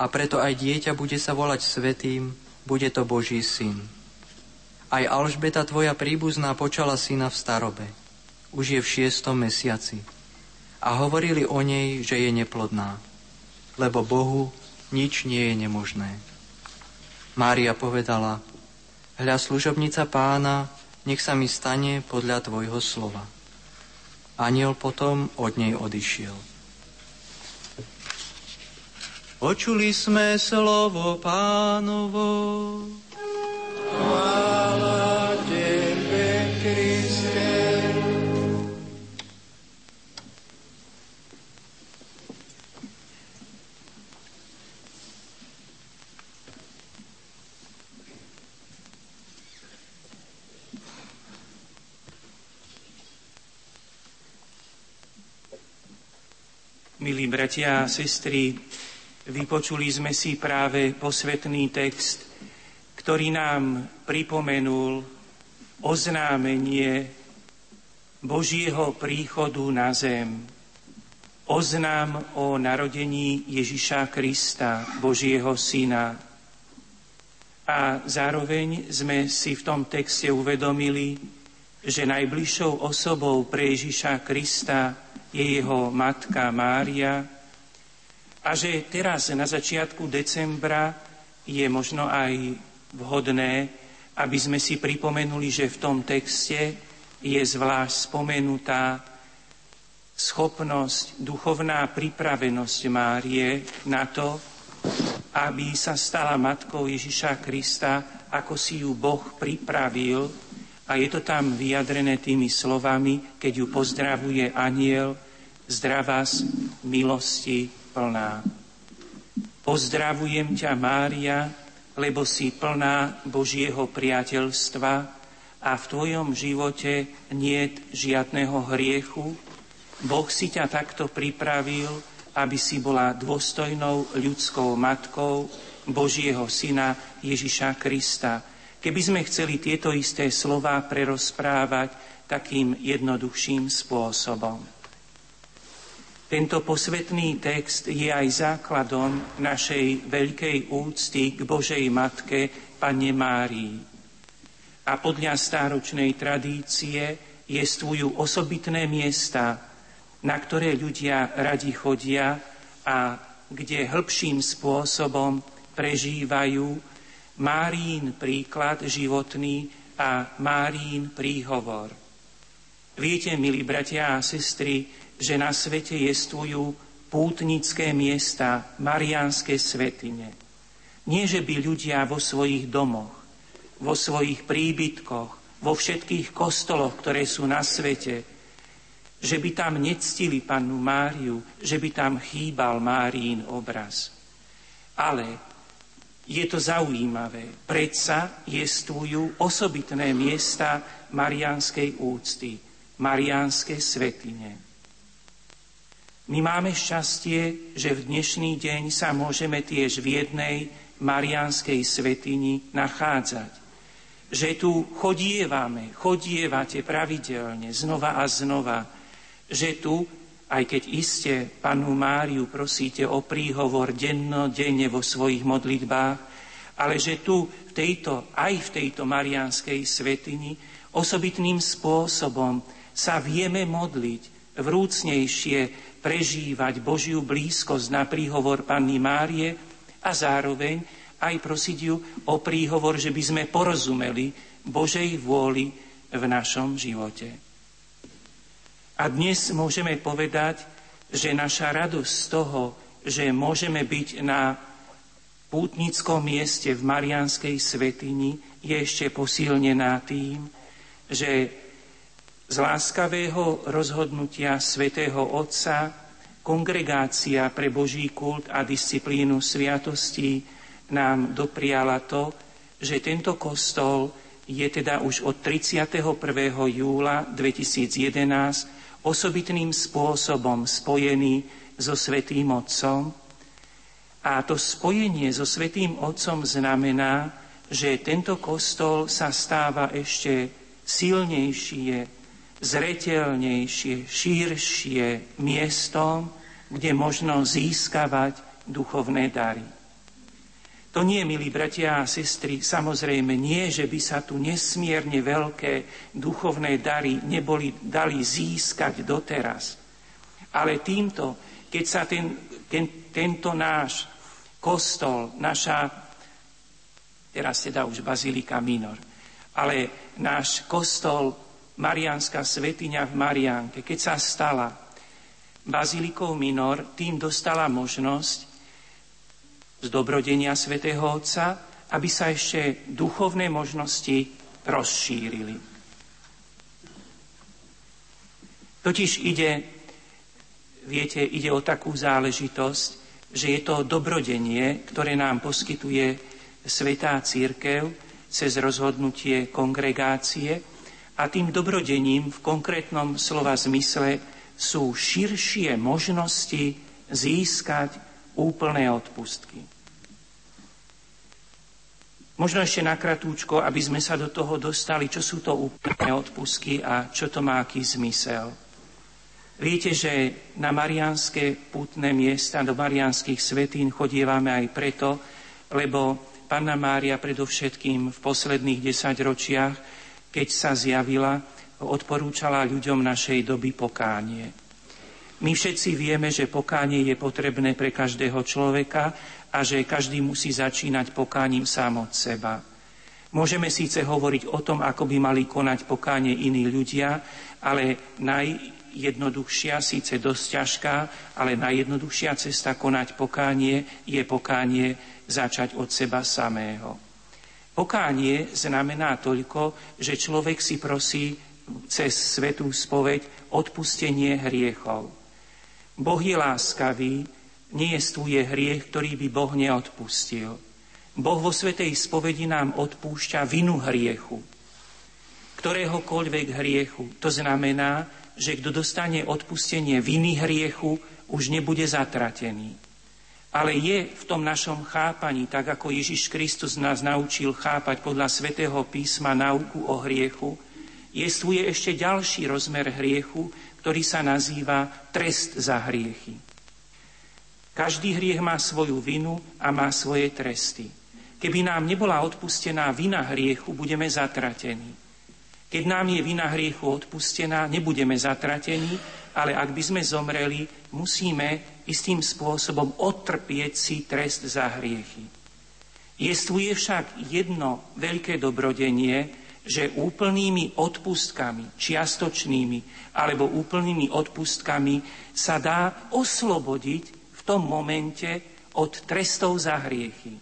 A preto aj dieťa bude sa volať Svetým, bude to Boží syn. Aj Alžbeta tvoja príbuzná počala syna v starobe. Už je v šiestom mesiaci. A hovorili o nej, že je neplodná. Lebo Bohu nič nie je nemožné. Mária povedala, hľa služobnica pána, nech sa mi stane podľa tvojho slova. Aniel potom od nej odišiel. Počuli sme slovo pánovo. Bratia a sestry, vypočuli sme si práve posvetný text, ktorý nám pripomenul oznámenie Božieho príchodu na zem. Oznám o narodení Ježiša Krista, Božieho Syna. A zároveň sme si v tom texte uvedomili, že najbližšou osobou pre Ježiša Krista je jeho matka Mária a že teraz na začiatku decembra je možno aj vhodné, aby sme si pripomenuli, že v tom texte je zvlášť spomenutá schopnosť, duchovná pripravenosť Márie na to, aby sa stala matkou Ježiša Krista, ako si ju Boh pripravil. A je to tam vyjadrené tými slovami, keď ju pozdravuje aniel, zdravás milosti plná. Pozdravujem ťa, Mária, lebo si plná Božieho priateľstva a v tvojom živote nie žiadného hriechu. Boh si ťa takto pripravil, aby si bola dôstojnou ľudskou matkou Božieho Syna Ježiša Krista. Keby sme chceli tieto isté slova prerozprávať takým jednoduchším spôsobom. Tento posvetný text je aj základom našej veľkej úcty k Božej Matke, Pane Márii. A podľa stáročnej tradície jestvujú osobitné miesta, na ktoré ľudia radi chodia a kde hĺbším spôsobom prežívajú Márín príklad životný a Márín príhovor. Viete, milí bratia a sestry, že na svete jestvujú pútnické miesta, mariánske svetine. Nie, že by ľudia vo svojich domoch, vo svojich príbytkoch, vo všetkých kostoloch, ktoré sú na svete, že by tam nectili pannu Máriu, že by tam chýbal Márín obraz. Ale je to zaujímavé. Predsa jestvujú osobitné miesta mariánskej úcty, mariánske svetine. My máme šťastie, že v dnešný deň sa môžeme tiež v jednej marianskej svetini nachádzať. Že tu chodievame, chodievate pravidelne, znova a znova. Že tu, aj keď iste panu Máriu prosíte o príhovor denne vo svojich modlitbách, ale že tu v tejto, aj v tejto marianskej svetini osobitným spôsobom sa vieme modliť vrúcnejšie prežívať Božiu blízkosť na príhovor Panny Márie a zároveň aj prosiť ju o príhovor, že by sme porozumeli Božej vôli v našom živote. A dnes môžeme povedať, že naša radosť z toho, že môžeme byť na pútnickom mieste v Marianskej svetini, je ešte posilnená tým, že z láskavého rozhodnutia svätého Otca kongregácia pre Boží kult a disciplínu sviatostí nám dopriala to, že tento kostol je teda už od 31. júla 2011 osobitným spôsobom spojený so Svetým Otcom. A to spojenie so Svetým Otcom znamená, že tento kostol sa stáva ešte silnejšie zretelnejšie, širšie miestom, kde možno získavať duchovné dary. To nie, milí bratia a sestry, samozrejme nie, že by sa tu nesmierne veľké duchovné dary neboli dali získať doteraz. Ale týmto, keď sa ten, ten, tento náš kostol, naša, teraz teda už Bazilika Minor, ale náš kostol Mariánska svetiňa v Mariánke, keď sa stala bazilikou minor, tým dostala možnosť z dobrodenia svätého Otca, aby sa ešte duchovné možnosti rozšírili. Totiž ide, viete, ide o takú záležitosť, že je to dobrodenie, ktoré nám poskytuje Svetá Církev cez rozhodnutie kongregácie a tým dobrodením v konkrétnom slova zmysle sú širšie možnosti získať úplné odpustky. Možno ešte nakratúčko, aby sme sa do toho dostali, čo sú to úplné odpustky a čo to má aký zmysel. Viete, že na marianské putné miesta, do marianských svetín chodievame aj preto, lebo Panna Mária predovšetkým v posledných desaťročiach, keď sa zjavila, odporúčala ľuďom našej doby pokánie. My všetci vieme, že pokánie je potrebné pre každého človeka a že každý musí začínať pokáním sám od seba. Môžeme síce hovoriť o tom, ako by mali konať pokánie iní ľudia, ale najjednoduchšia, síce dosť ťažká, ale najjednoduchšia cesta konať pokánie je pokánie začať od seba samého. Pokánie znamená toľko, že človek si prosí cez svetú spoveď odpustenie hriechov. Boh je láskavý, nejestvuje hriech, ktorý by Boh neodpustil. Boh vo Svetej spovedi nám odpúšťa vinu hriechu. Ktoréhokoľvek hriechu. To znamená, že kto dostane odpustenie viny hriechu, už nebude zatratený. Ale je v tom našom chápaní, tak ako Ježiš Kristus nás naučil chápať podľa svätého písma nauku o hriechu, jestvuje ešte ďalší rozmer hriechu, ktorý sa nazýva trest za hriechy. Každý hriech má svoju vinu a má svoje tresty. Keby nám nebola odpustená vina hriechu, budeme zatratení. Keď nám je vina hriechu odpustená, nebudeme zatratení, ale ak by sme zomreli, musíme istým spôsobom odtrpieť si trest za hriechy. Jestvuje však jedno veľké dobrodenie, že úplnými odpustkami, čiastočnými alebo úplnými odpustkami sa dá oslobodiť v tom momente od trestov za hriechy.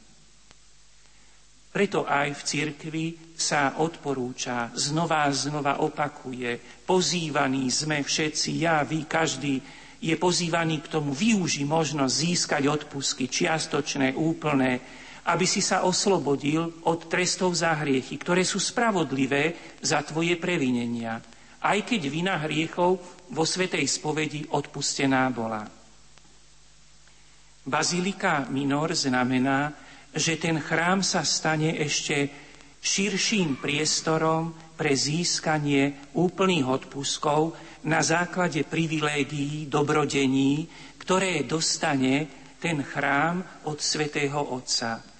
Preto aj v cirkvi sa odporúča, znova a znova opakuje, pozývaní sme všetci, ja, vy, každý je pozývaný k tomu, využi možnosť získať odpustky čiastočné, úplné, aby si sa oslobodil od trestov za hriechy, ktoré sú spravodlivé za tvoje previnenia, aj keď vina hriechov vo Svetej spovedi odpustená bola. Bazilika minor znamená, že ten chrám sa stane ešte širším priestorom pre získanie úplných odpuskov na základe privilégií, dobrodení, ktoré dostane ten chrám od svätého Otca.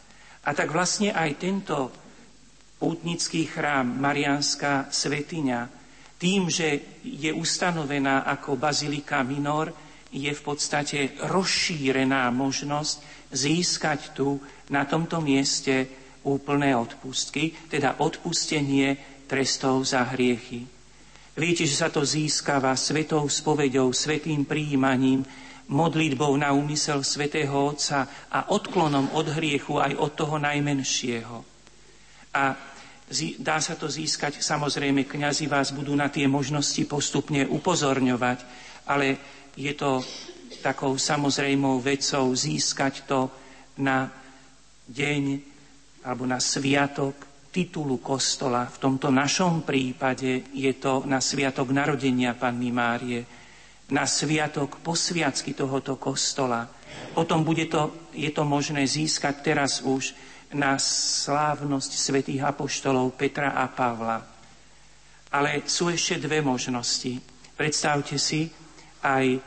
A tak vlastne aj tento pútnický chrám, Marianská svetiňa, tým, že je ustanovená ako bazilika minor, je v podstate rozšírená možnosť získať tu na tomto mieste úplné odpustky, teda odpustenie trestov za hriechy. Viete, že sa to získava svetou spovedou, svetým príjmaním, modlitbou na úmysel svätého Otca a odklonom od hriechu aj od toho najmenšieho. A dá sa to získať, samozrejme, kňazi vás budú na tie možnosti postupne upozorňovať, ale je to takou samozrejmou vecou získať to na deň alebo na sviatok titulu kostola. V tomto našom prípade je to na sviatok narodenia Panny Márie, na sviatok posviacky tohoto kostola. Potom bude to, je to možné získať teraz už na slávnosť svätých apoštolov Petra a Pavla. Ale sú ešte dve možnosti. Predstavte si aj,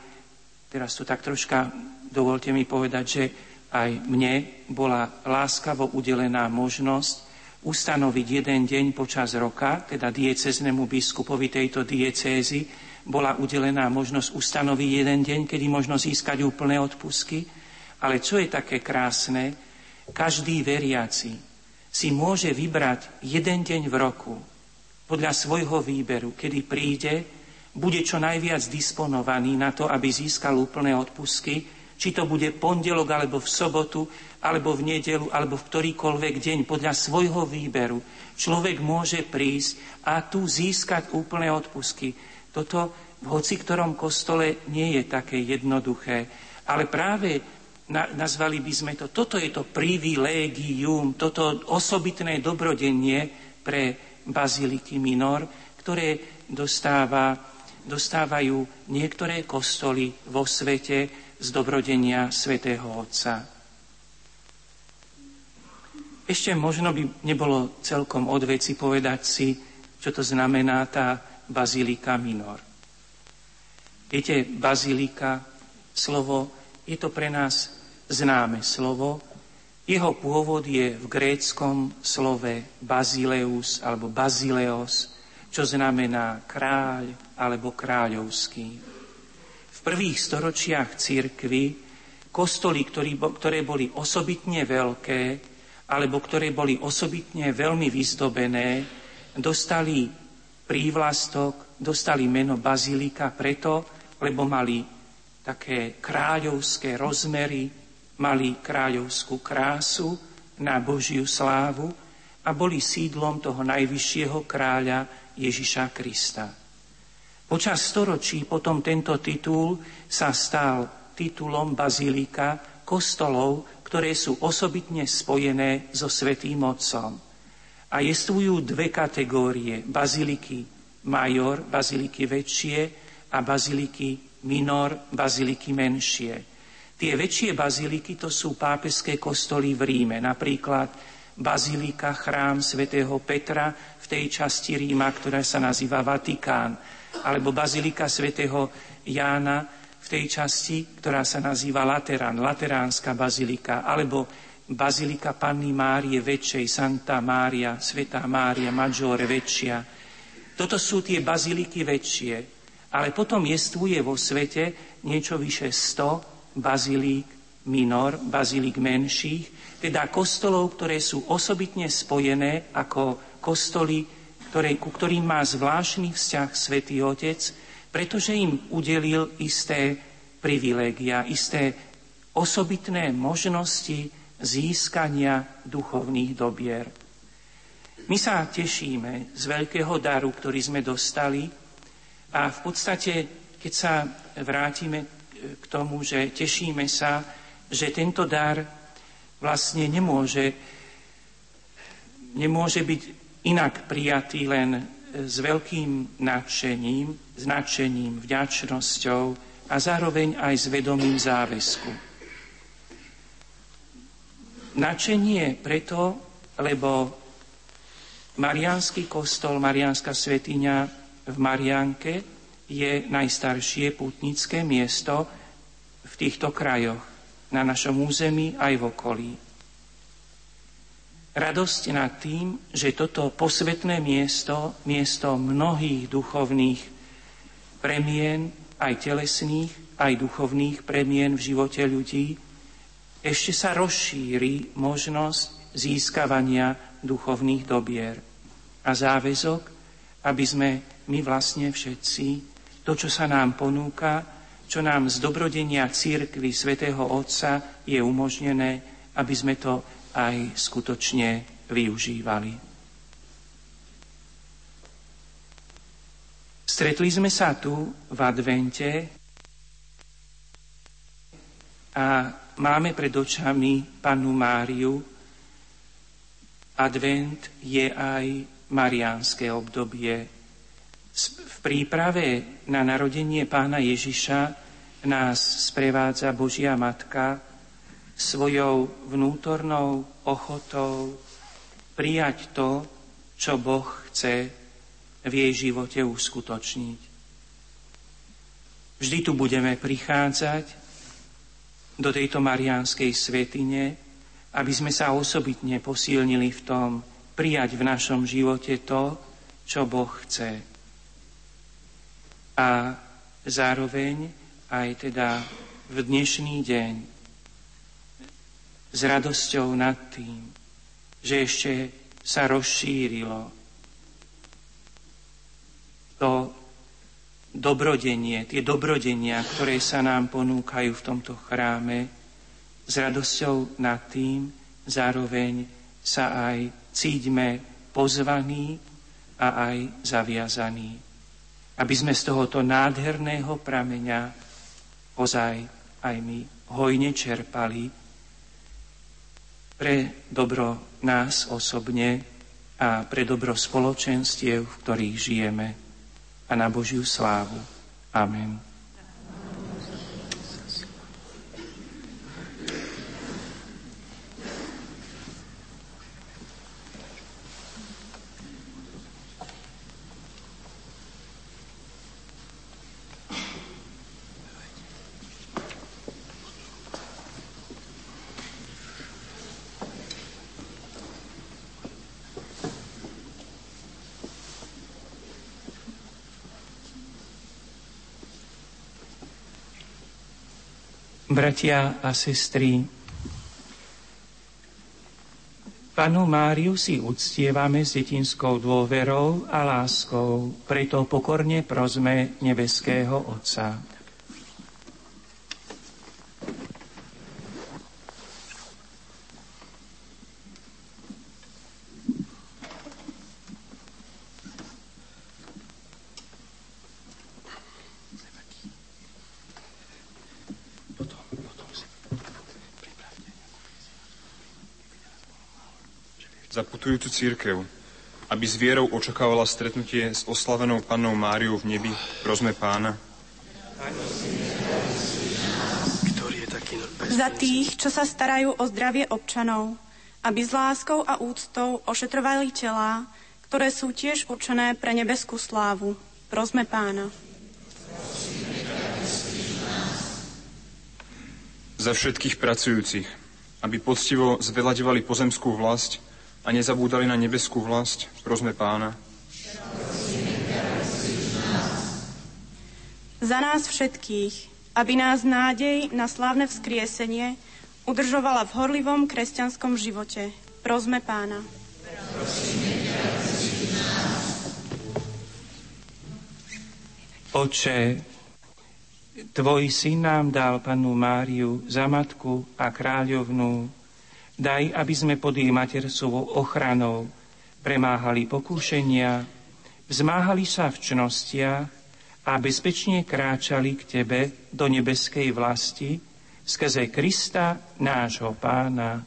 teraz tu tak troška dovolte mi povedať, že aj mne bola láskavo udelená možnosť ustanoviť jeden deň počas roka, teda dieceznému biskupovi tejto diecézy, bola udelená možnosť ustanoviť jeden deň, kedy možno získať úplné odpusky. Ale čo je také krásne, každý veriaci si môže vybrať jeden deň v roku podľa svojho výberu, kedy príde, bude čo najviac disponovaný na to, aby získal úplné odpusky, či to bude pondelok, alebo v sobotu, alebo v nedelu, alebo v ktorýkoľvek deň, podľa svojho výberu. Človek môže prísť a tu získať úplné odpusky. Toto v hoci ktorom kostole nie je také jednoduché. Ale práve nazvali by sme to, toto je to privilégium, toto osobitné dobrodenie pre baziliky minor, ktoré dostáva, dostávajú niektoré kostoly vo svete z dobrodenia svätého Otca. Ešte možno by nebolo celkom od veci povedať si, čo to znamená tá bazilika minor. Viete, bazilika, slovo, je to pre nás známe slovo. Jeho pôvod je v gréckom slove bazileus alebo bazileos, čo znamená kráľ alebo kráľovský. Prvých storočiach církvy kostoly, ktoré boli osobitne veľké, alebo ktoré boli osobitne veľmi vyzdobené, dostali prívlastok, dostali meno bazilika preto, lebo mali také kráľovské rozmery, mali kráľovskú krásu na Božiu slávu a boli sídlom toho najvyššieho kráľa Ježiša Krista. Počas storočí potom tento titul sa stal titulom bazilika kostolov, ktoré sú osobitne spojené so Svetým Otcom. A jestvujú dve kategórie, baziliky major, baziliky väčšie a baziliky minor, baziliky menšie. Tie väčšie baziliky to sú pápeské kostoly v Ríme, napríklad bazilika, chrám svätého Petra v tej časti Ríma, ktorá sa nazýva Vatikán, alebo bazilika svätého Jána v tej časti, ktorá sa nazýva Laterán, Lateránska bazilika, alebo Bazilika Panny Márie Väčšej, Santa Mária, Svetá Mária, Maggiore Väčšia. Toto sú tie baziliky väčšie, ale potom jestvuje vo svete niečo vyše 100 bazilík minor, bazilík menších, teda kostolov, ktoré sú osobitne spojené ako kostoly, ktoré, ku ktorým má zvláštny vzťah Svetý Otec, pretože im udelil isté privilégia, isté osobitné možnosti získania duchovných dobier. My sa tešíme z veľkého daru, ktorý sme dostali a v podstate, keď sa vrátime k tomu, že tešíme sa, že tento dar vlastne nemôže, nemôže byť inak prijatý len s veľkým nadšením, značením, vďačnosťou a zároveň aj s vedomým záväzku. Načenie preto, lebo Mariánsky kostol, Mariánska svetiňa v Mariánke je najstaršie putnické miesto v týchto krajoch, na našom území aj v okolí radosť nad tým, že toto posvetné miesto, miesto mnohých duchovných premien, aj telesných, aj duchovných premien v živote ľudí, ešte sa rozšíri možnosť získavania duchovných dobier. A záväzok, aby sme my vlastne všetci to, čo sa nám ponúka, čo nám z dobrodenia církvy svätého Otca je umožnené, aby sme to aj skutočne využívali. Stretli sme sa tu v advente a máme pred očami Pannu Máriu. Advent je aj mariánske obdobie. V príprave na narodenie pána Ježiša nás sprevádza Božia Matka, svojou vnútornou ochotou prijať to, čo Boh chce v jej živote uskutočniť. Vždy tu budeme prichádzať do tejto mariánskej svetine, aby sme sa osobitne posilnili v tom prijať v našom živote to, čo Boh chce. A zároveň aj teda v dnešný deň s radosťou nad tým, že ešte sa rozšírilo to dobrodenie, tie dobrodenia, ktoré sa nám ponúkajú v tomto chráme, s radosťou nad tým zároveň sa aj cíťme pozvaní a aj zaviazaní. Aby sme z tohoto nádherného prameňa ozaj aj my hojne čerpali pre dobro nás osobne a pre dobro spoločenstiev, v ktorých žijeme a na Božiu slávu. Amen. Bratia a sestry, Panu Máriu si uctievame s detinskou dôverou a láskou, preto pokorne prosme nebeského Otca. Putujúcu církev, aby s vierou očakávala stretnutie s oslavenou pannou Máriou v nebi, prosme pána. Za tých, čo sa starajú o zdravie občanov, aby s láskou a úctou ošetrovali telá, ktoré sú tiež určené pre nebeskú slávu. Prosme pána. Za všetkých pracujúcich, aby poctivo zveľadevali pozemskú vlast a nezabúdali na nebeskú vlast. Prosme pána. Za nás všetkých, aby nás nádej na slávne vzkriesenie udržovala v horlivom kresťanskom živote. Prosme pána. Oče, Tvoj syn nám dal panu Máriu za matku a kráľovnú Daj, aby sme pod jej matersovou ochranou premáhali pokúšenia, vzmáhali sa v čnostiach a bezpečne kráčali k Tebe do nebeskej vlasti skrze Krista, nášho pána.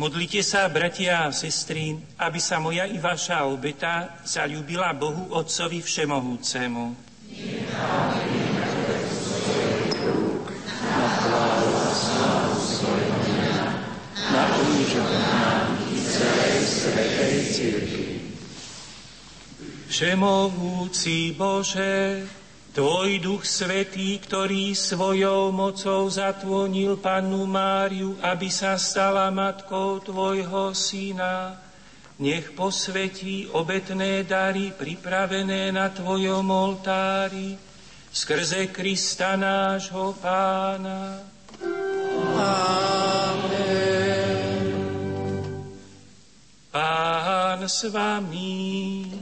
Modlite sa, bratia a sestry, aby sa moja i vaša obeta zalúbila Bohu Otcovi Všemohúcemu. Na. Všemohúci Bože, Tvoj duch svetý, ktorý svojou mocou zatvonil pannu Máriu, aby sa stala matkou Tvojho syna, nech posvetí obetné dary pripravené na Tvojom oltári, skrze Krista nášho Pána. Amen. Pán s vami.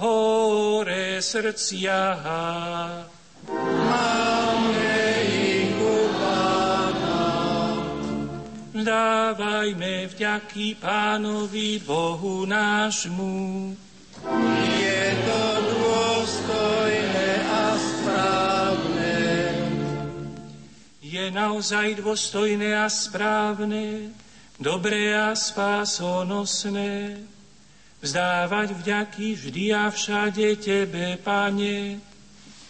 Hore srdcia. Máme ich u Pána. Dávajme vďaky Pánovi Bohu nášmu. Je to dôstojné a správne. Je naozaj dôstojné a správne, dobré a spásonosné vzdávať vďaky vždy a všade Tebe, Pane,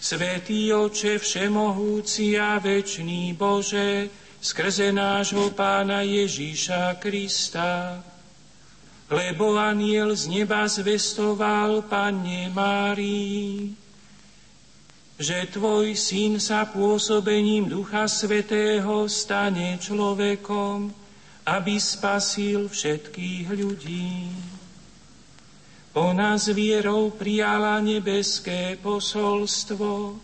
Svetý Oče, Všemohúci a Večný Bože, skrze nášho Pána Ježíša Krista. Lebo aniel z neba zvestoval Panne Márii, že Tvoj Syn sa pôsobením Ducha Svetého stane človekom, aby spasil všetkých ľudí. Ona s vierou prijala nebeské posolstvo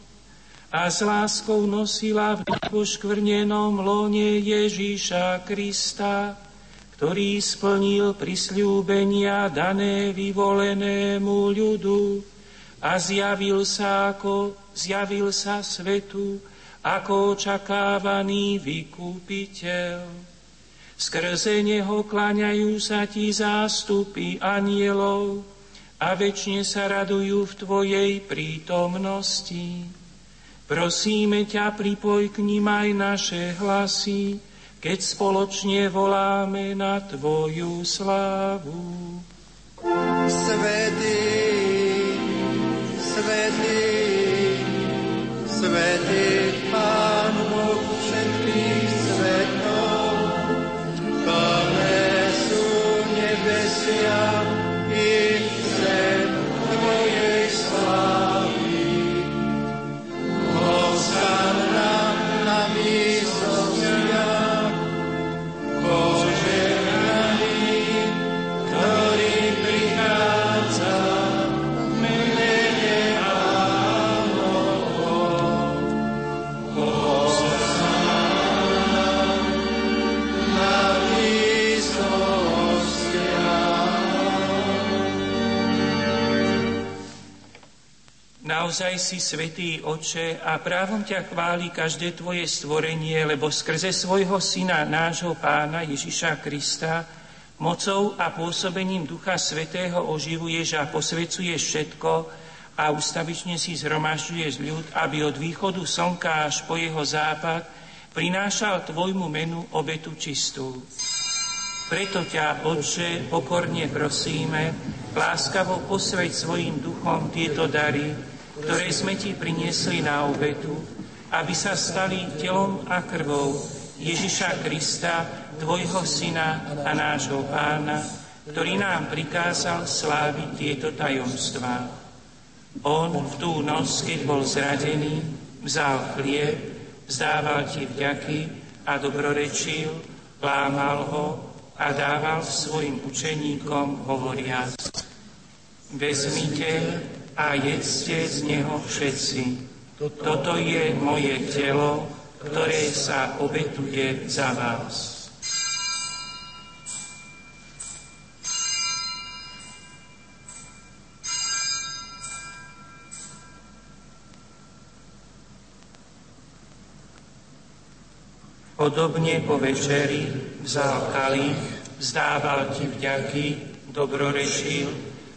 a s láskou nosila v poškvrnenom lone Ježíša Krista, ktorý splnil prisľúbenia dané vyvolenému ľudu a zjavil sa, ako, zjavil sa svetu ako očakávaný vykúpiteľ. Skrze neho klaňajú sa ti zástupy anielov, a väčšine sa radujú v Tvojej prítomnosti. Prosíme ťa, pripoj k ním aj naše hlasy, keď spoločne voláme na Tvoju slávu. Svetý, svetý, svetý Pán Boh Naozaj si svetý oče a právom ťa chváli každé tvoje stvorenie, lebo skrze svojho syna, nášho pána Ježiša Krista, mocou a pôsobením Ducha Svetého oživuješ a posvecuješ všetko a ustavične si zhromažďuješ ľud, aby od východu slnka až po jeho západ prinášal tvojmu menu obetu čistú. Preto ťa, Otče, pokorne prosíme, láskavo posveď svojim duchom tieto dary, ktoré sme ti priniesli na obetu, aby sa stali telom a krvou Ježiša Krista, Tvojho Syna a nášho Pána, ktorý nám prikázal sláviť tieto tajomstvá. On v tú noc, keď bol zradený, vzal chlieb, vzdával ti vďaky a dobrorečil, lámal ho a dával svojim učeníkom hovoriac. Vezmite a jedzte z neho všetci. Toto je moje telo, ktoré sa obetuje za vás. Podobne po večeri vzal kalich, vzdával ti vďaky, dobrorečil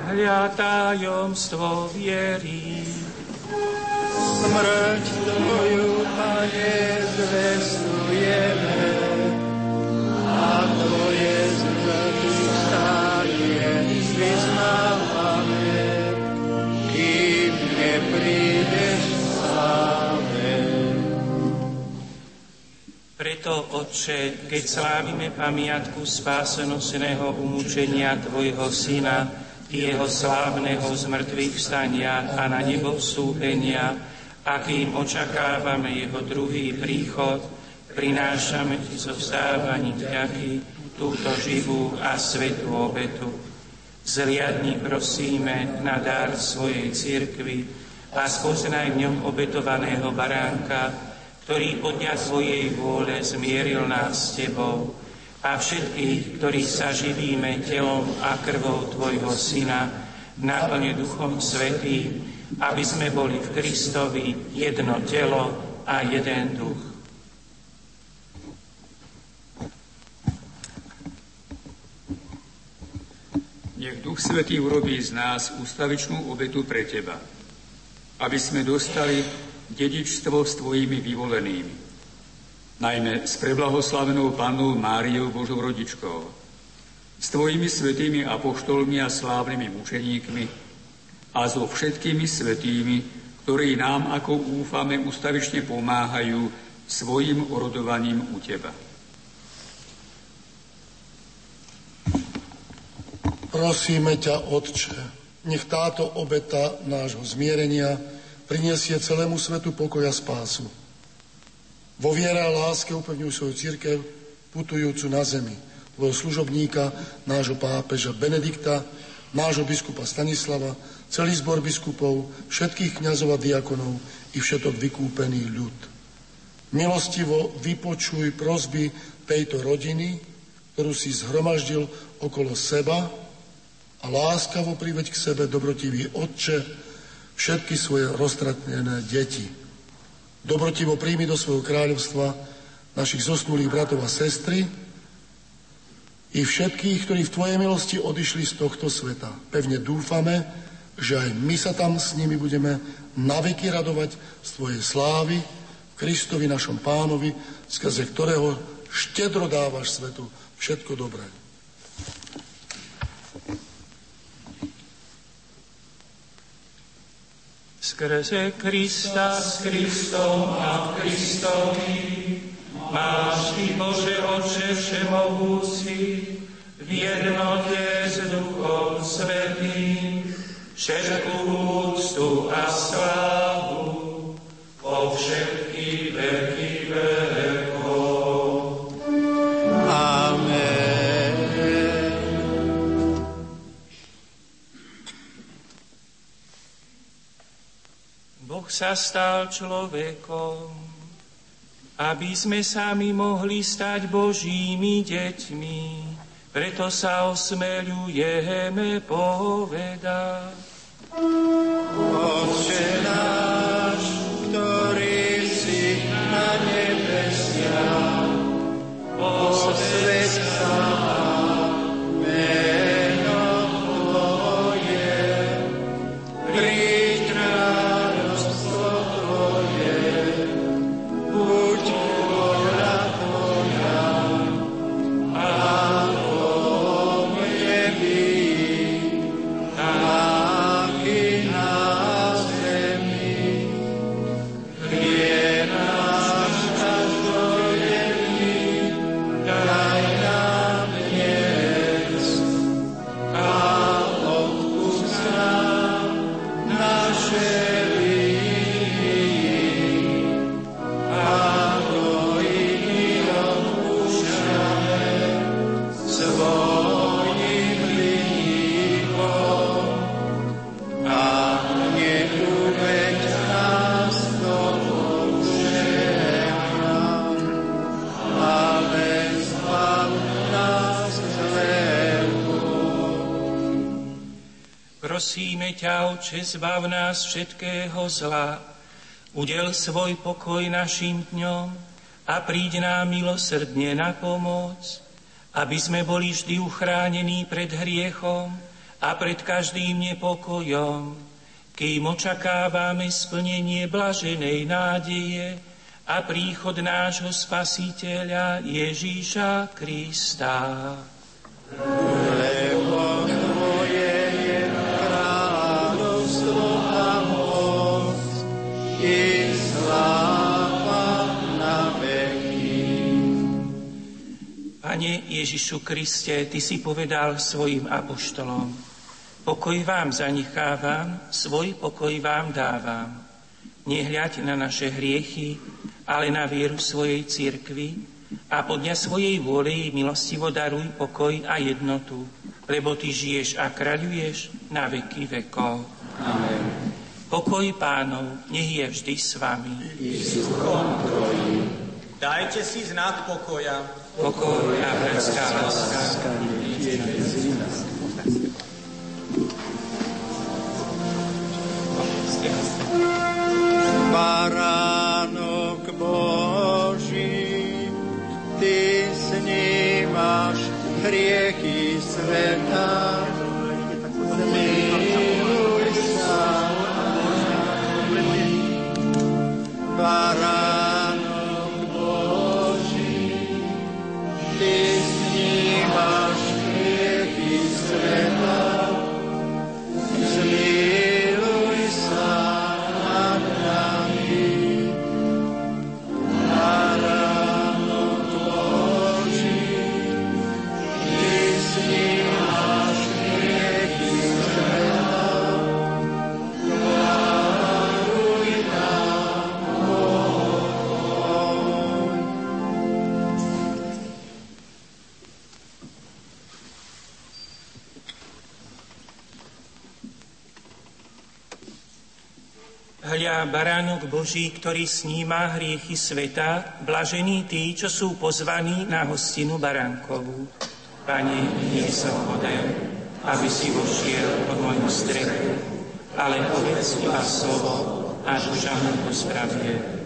Hľa tajomstvo viery. Smrť Tvoju, Pane, zvestujeme a Tvoje zmrtvý stanie vyznávame, kým neprídeš. Preto, Otče, keď slávime pamiatku spásonosného umúčenia Tvojho Syna, jeho slávneho zmrtvých vstania a na nebo vstúpenia, akým očakávame jeho druhý príchod, prinášame ti so vstávaním vďaky túto živú a svetú obetu. Zriadni prosíme na dar svojej cirkvi a spoznaj v ňom obetovaného baránka, ktorý podľa svojej vôle zmieril nás s Tebou, a všetkých, ktorí sa živíme telom a krvou Tvojho Syna, naplne Duchom Svetým, aby sme boli v Kristovi jedno telo a jeden duch. Nech Duch Svetý urobí z nás ústavičnú obetu pre Teba, aby sme dostali dedičstvo s Tvojimi vyvolenými najmä s preblahoslavenou Pannou Máriou Božou rodičkou, s tvojimi svetými apoštolmi a slávnymi mučeníkmi a so všetkými svetými, ktorí nám, ako úfame, ustavične pomáhajú svojim orodovaním u Teba. Prosíme ťa, Otče, nech táto obeta nášho zmierenia prinesie celému svetu pokoja spásu vo viere a láske upevňujú svoju církev, putujúcu na zemi, tvojho služobníka, nášho pápeža Benedikta, nášho biskupa Stanislava, celý zbor biskupov, všetkých kňazov a diakonov i všetok vykúpený ľud. Milostivo vypočuj prosby tejto rodiny, ktorú si zhromaždil okolo seba a láskavo priveď k sebe dobrotivý Otče všetky svoje roztratnené deti Dobrotivo príjmi do svojho kráľovstva našich zosnulých bratov a sestry i všetkých, ktorí v Tvojej milosti odišli z tohto sveta. Pevne dúfame, že aj my sa tam s nimi budeme naveky radovať z Tvojej slávy Kristovi našom pánovi, skrze ktorého štedro dávaš svetu všetko dobré. Skrze Krista s Kristom a v Kristovi. Máš Ty, Bože Oče Všemohúci, v jednote s Duchom Svetým, všetkú úctu a slávu sa stal človekom, aby sme sami mohli stať Božími deťmi. Preto sa osmeľujeme povedať. Otče náš, ktorý si na nebesiach, posvedť sa Oče, zbav nás všetkého zla, udel svoj pokoj našim dňom a príď nám milosrdne na pomoc, aby sme boli vždy uchránení pred hriechom a pred každým nepokojom, kým očakávame splnenie blaženej nádeje a príchod nášho Spasiteľa Ježíša Krista. Lebo Pane Ježišu Kriste, Ty si povedal svojim apoštolom, Pokoj vám zanechávam, svoj pokoj vám dávam. Nehľaď na naše hriechy, ale na vieru svojej cirkvi a podľa svojej vôle milostivo daruj pokoj a jednotu, lebo Ty žiješ a kráľuješ na veky vekov. Amen. Pokoj pánov, nech je vždy s vami. Dajte si znak pokoja. Pokoj a bratrská láska. Baránok Boží, Ty snímaš hriechy sveta, zmiluj sa. Baránok Hľa, baránok Boží, ktorý sníma hriechy sveta, blažení tí, čo sú pozvaní na hostinu baránkovú. Pane, nie som hoden, aby si vošiel pod moju strechu, ale povedz iba slovo a duša mu pospravie.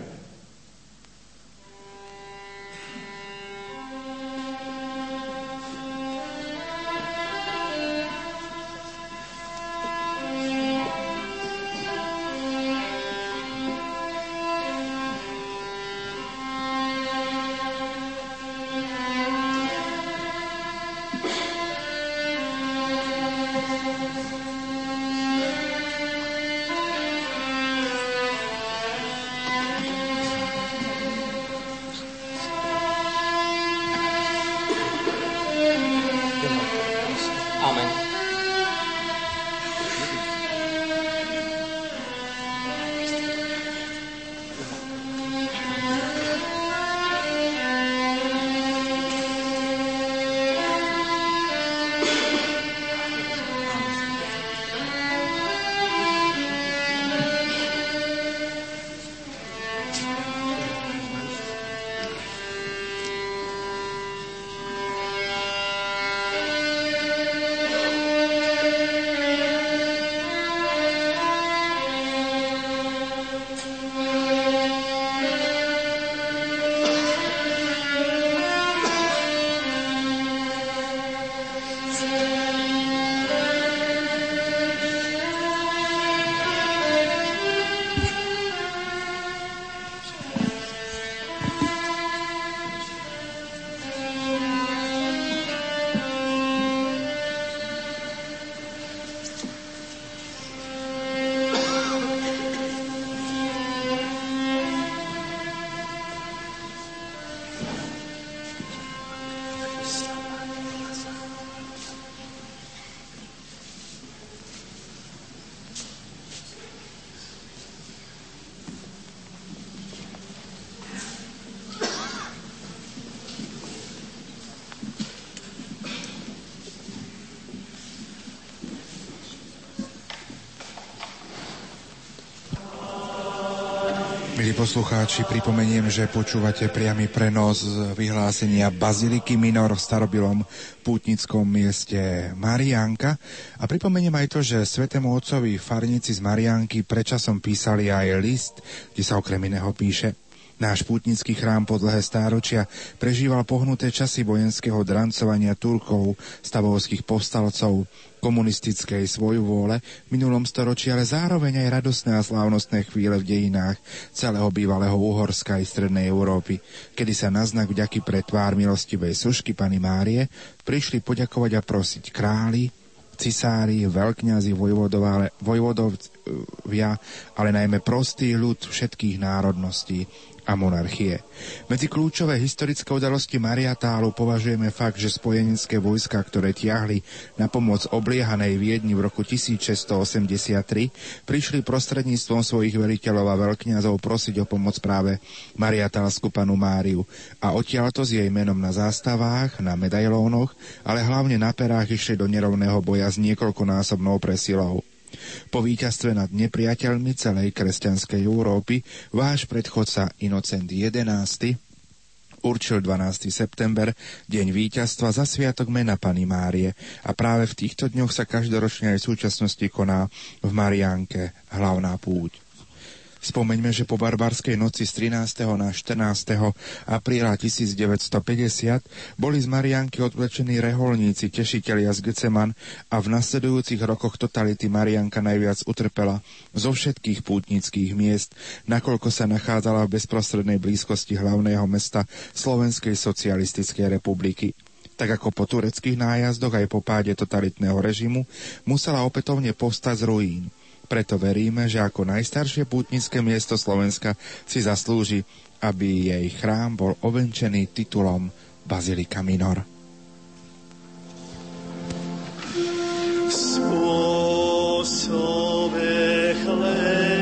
Poslucháči, pripomeniem, že počúvate priamy prenos vyhlásenia Baziliky Minor v starobilom pútnickom mieste Marianka. A pripomeniem aj to, že svetému otcovi farníci z Marianky predčasom písali aj list, kde sa okrem iného píše Náš pútnický chrám po dlhé stáročia prežíval pohnuté časy vojenského drancovania Turkov, stavovských povstalcov, komunistickej vôle v minulom storočí, ale zároveň aj radostné a slávnostné chvíle v dejinách celého bývalého Uhorska i Strednej Európy, kedy sa na znak vďaky pre tvár milostivej sušky Pany Márie prišli poďakovať a prosiť králi, cisári, veľkňazi, vojvodovia, ale najmä prostý ľud všetkých národností, a monarchie. Medzi kľúčové historické udalosti Mariatálu považujeme fakt, že spojenecké vojska, ktoré tiahli na pomoc obliehanej Viedni v roku 1683, prišli prostredníctvom svojich veliteľov a veľkňazov prosiť o pomoc práve Mariatálsku panu Máriu a odtiaľto s jej menom na zástavách, na medailónoch, ale hlavne na perách išli do nerovného boja s niekoľkonásobnou presilou. Po víťazstve nad nepriateľmi celej kresťanskej Európy váš predchodca Inocent XI určil 12. september, deň víťazstva za sviatok mena Pany Márie a práve v týchto dňoch sa každoročne aj v súčasnosti koná v Mariánke hlavná púť. Spomeňme, že po barbarskej noci z 13. na 14. apríla 1950 boli z Marianky odvlečení reholníci, tešitelia z Geceman a v nasledujúcich rokoch totality Marianka najviac utrpela zo všetkých pútnických miest, nakoľko sa nachádzala v bezprostrednej blízkosti hlavného mesta Slovenskej socialistickej republiky tak ako po tureckých nájazdoch aj po páde totalitného režimu, musela opätovne povstať z ruín. Preto veríme, že ako najstaršie pútnické miesto Slovenska si zaslúži, aby jej chrám bol ovenčený titulom Bazilika Minor. Spôsobe chleb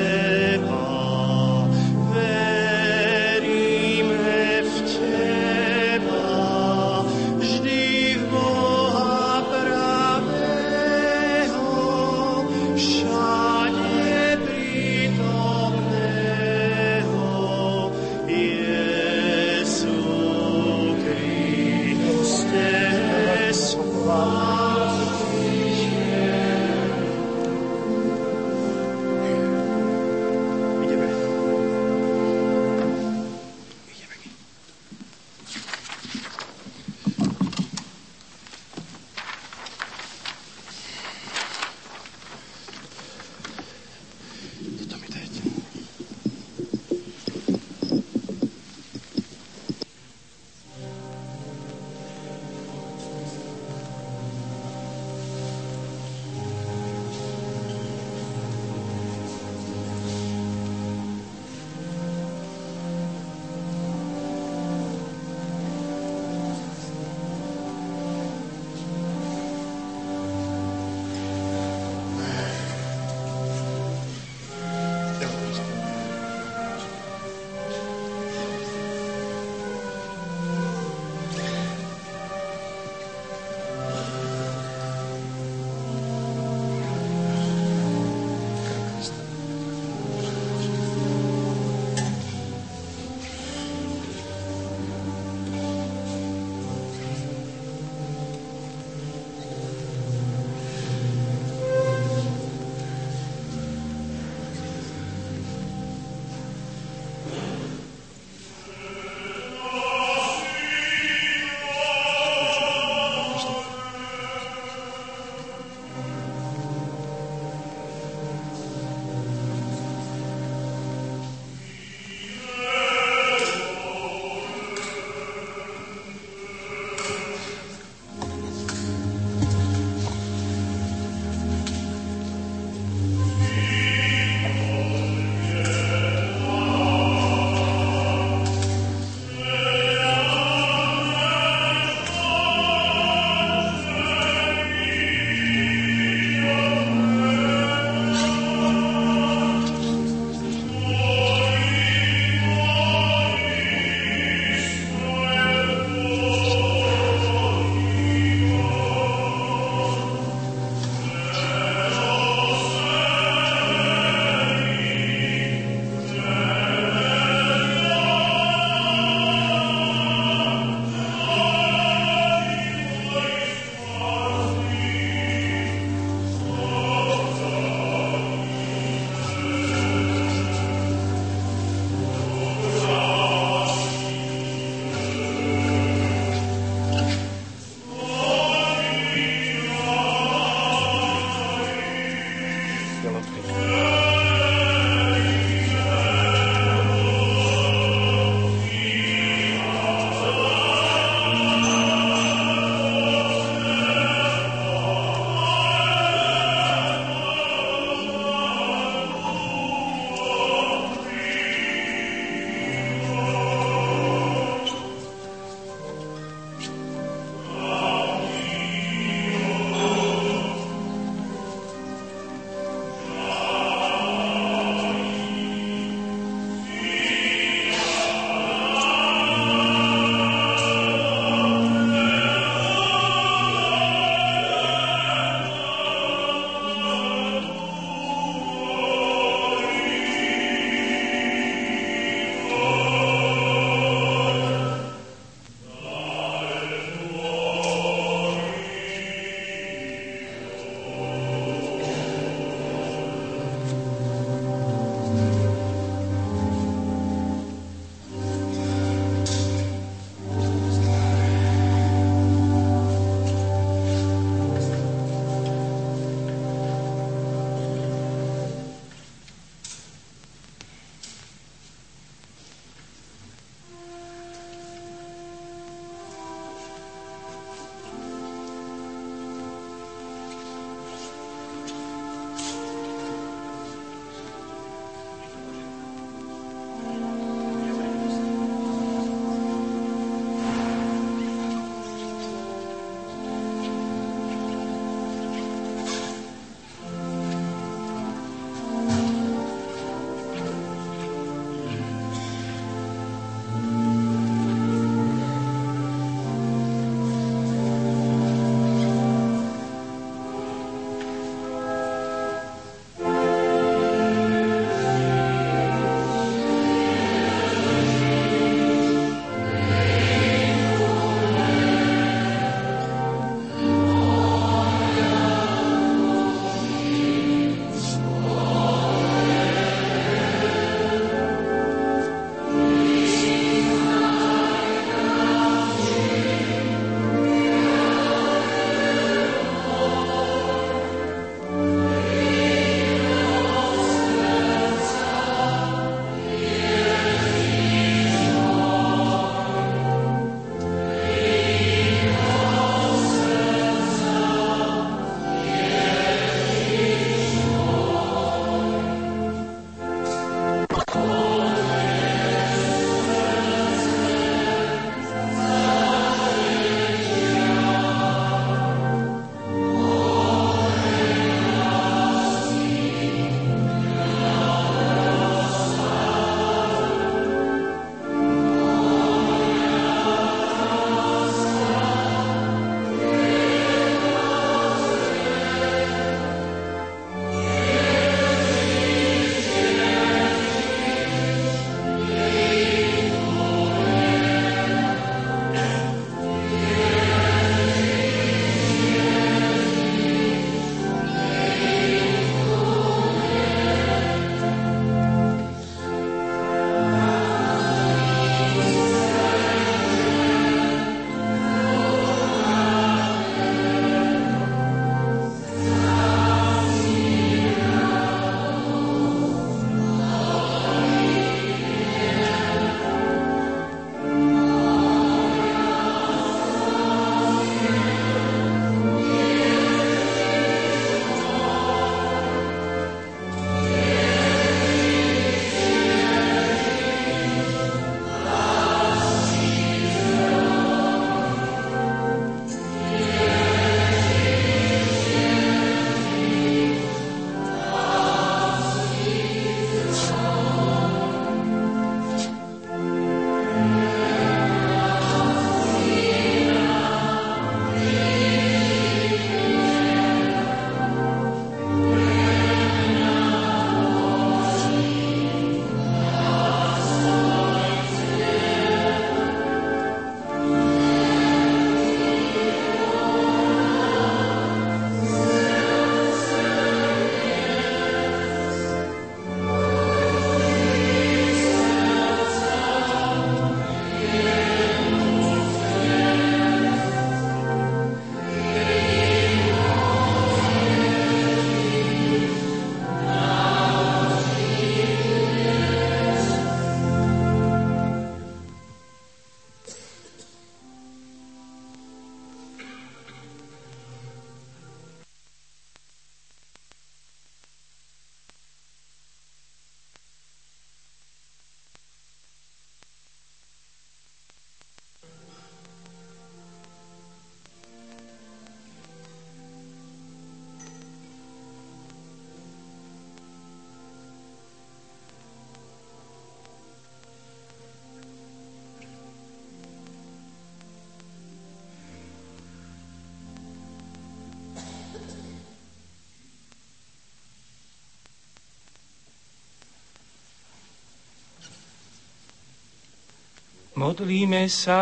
Modlíme sa.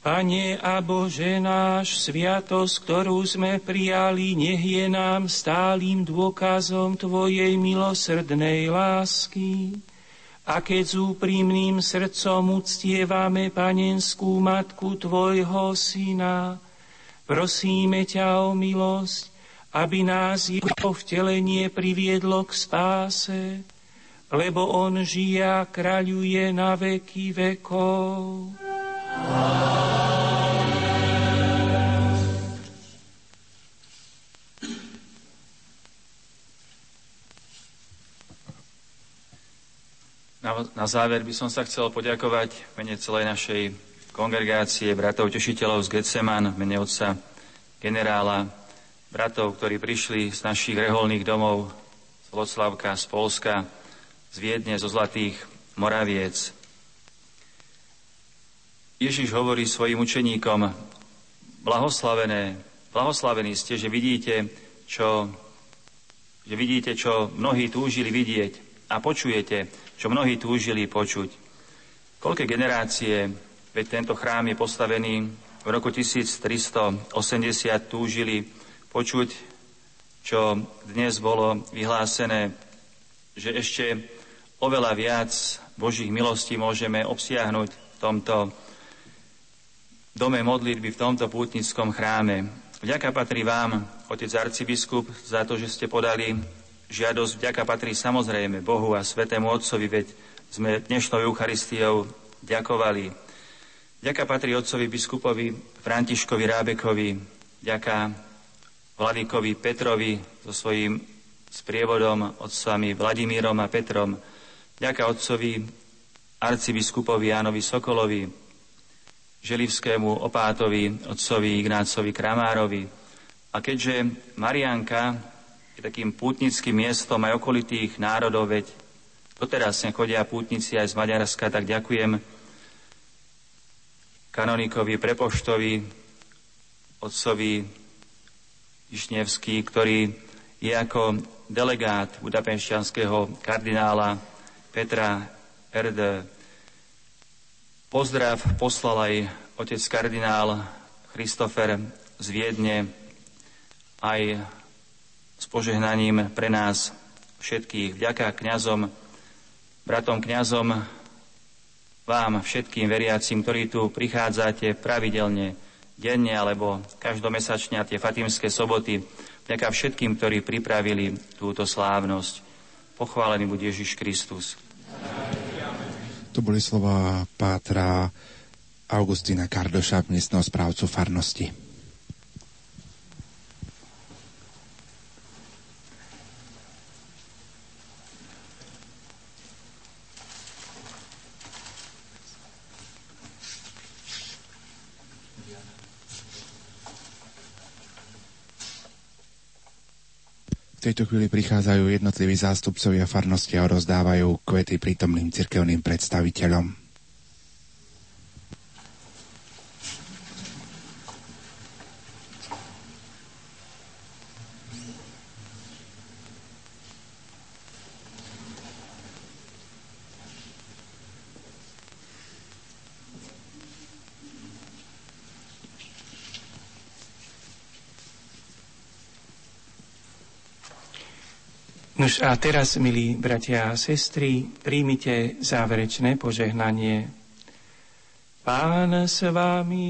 Pane a Bože náš, sviatosť, ktorú sme prijali, nech je nám stálym dôkazom Tvojej milosrdnej lásky. A keď s úprimným srdcom uctievame panenskú matku Tvojho Syna, prosíme ťa o milosť, aby nás jeho vtelenie priviedlo k spáse, lebo on žije a kráľuje na veky vekov. Na, na záver by som sa chcel poďakovať mene celej našej kongregácie bratov tešiteľov z Getseman, v mene otca generála, bratov, ktorí prišli z našich reholných domov z Loclavka, z Polska, z Viedne, zo Zlatých Moraviec, Ježiš hovorí svojim učeníkom, blahoslavené, blahoslavení ste, že vidíte, čo, že vidíte, čo mnohí túžili vidieť a počujete, čo mnohí túžili počuť. Koľké generácie, veď tento chrám je postavený v roku 1380, túžili počuť, čo dnes bolo vyhlásené, že ešte oveľa viac Božích milostí môžeme obsiahnuť v tomto dome modlitby v tomto pútnickom chráme. Vďaka patrí vám, otec arcibiskup, za to, že ste podali žiadosť. Vďaka patrí samozrejme Bohu a Svetému Otcovi, veď sme dnešnou Eucharistiou ďakovali. Vďaka patrí otcovi biskupovi Františkovi Rábekovi, vďaka Vladikovi Petrovi so svojím sprievodom otcami Vladimírom a Petrom, vďaka otcovi arcibiskupovi Jánovi Sokolovi, Želivskému opátovi, otcovi Ignácovi Kramárovi. A keďže Marianka je takým pútnickým miestom aj okolitých národov, veď doteraz sem chodia pútnici aj z Maďarska, tak ďakujem kanonikovi, prepoštovi, otcovi Višnevský, ktorý je ako delegát budapešťanského kardinála Petra Erde Pozdrav poslal aj otec kardinál Christofer z Viedne aj s požehnaním pre nás všetkých. Vďaka kňazom, bratom kňazom, vám všetkým veriacim, ktorí tu prichádzate pravidelne, denne alebo každomesačne a tie fatimské soboty. Vďaka všetkým, ktorí pripravili túto slávnosť. Pochválený bude Ježiš Kristus. To boli slova pátra Augustína Kardoša, miestneho správcu farnosti. Tejto chvíli prichádzajú jednotliví zástupcovia farnosti a rozdávajú kvety prítomným cirkevným predstaviteľom. A teraz, milí bratia a sestry, príjmite záverečné požehnanie. Pán s vami.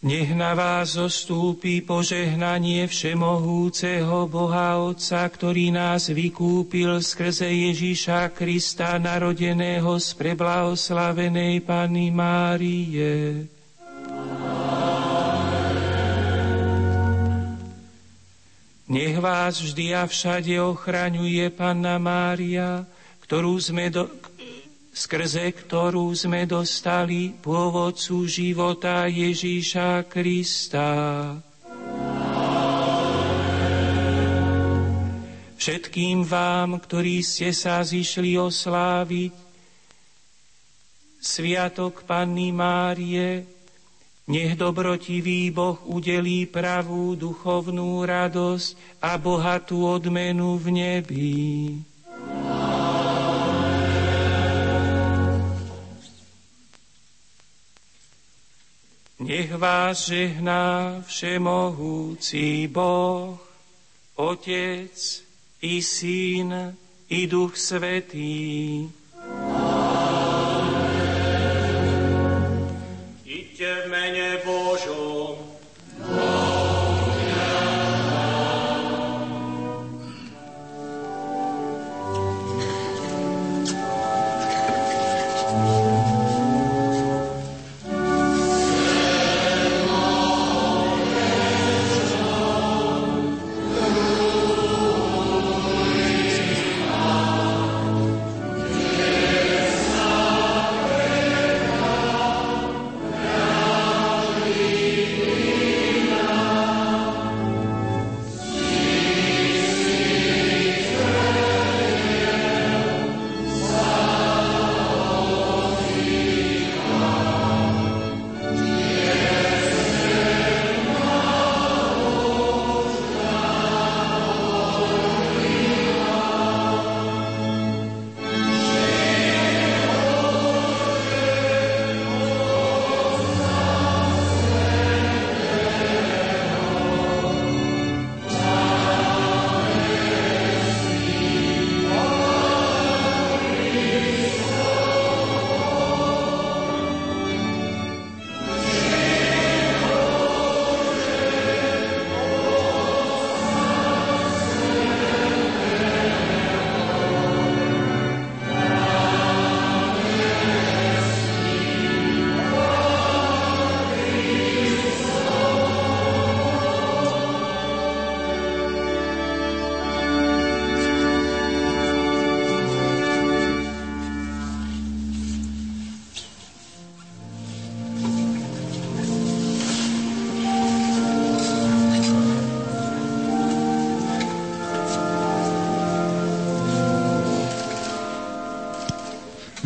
Nech na vás zostúpi požehnanie Všemohúceho Boha Otca, ktorý nás vykúpil skrze Ježíša Krista, narodeného z preblahoslavenej Panny Márie Nech vás vždy a všade ochraňuje Panna Mária, ktorú sme do, skrze ktorú sme dostali pôvodcu života Ježíša Krista. Všetkým vám, ktorí ste sa zišli osláviť Sviatok Panny Márie, Nech dobrotivý Boh udelí pravú duchovnú radosť a bohatú odmenu v nebi. Nech vás žehná všemohúci Boh, Otec i Syn i Duch Svetý.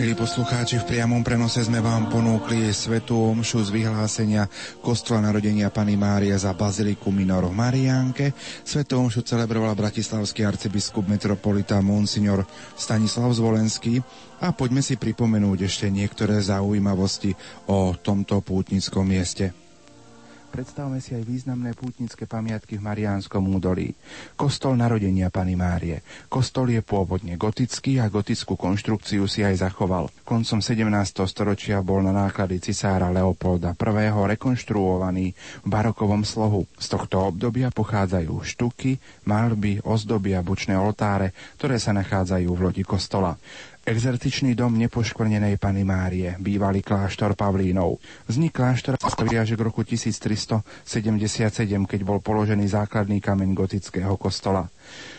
Milí poslucháči, v priamom prenose sme vám ponúkli svetú omšu z vyhlásenia Kostola narodenia Pany Mária za Baziliku Minor v Mariánke. Svetú omšu celebroval bratislavský arcibiskup metropolita Monsignor Stanislav Zvolenský a poďme si pripomenúť ešte niektoré zaujímavosti o tomto pútnickom mieste. Predstavme si aj významné pútnické pamiatky v Mariánskom údolí. Kostol narodenia Pany Márie. Kostol je pôvodne gotický a gotickú konštrukciu si aj zachoval. Koncom 17. storočia bol na náklady cisára Leopolda I. rekonštruovaný v barokovom slohu. Z tohto obdobia pochádzajú štuky, malby, ozdoby a bučné oltáre, ktoré sa nachádzajú v lodi kostola. Exertičný dom nepoškvrnenej Pany Márie, bývalý kláštor Pavlínov. Vznik kláštora sa až k roku 1377, keď bol položený základný kameň gotického kostola.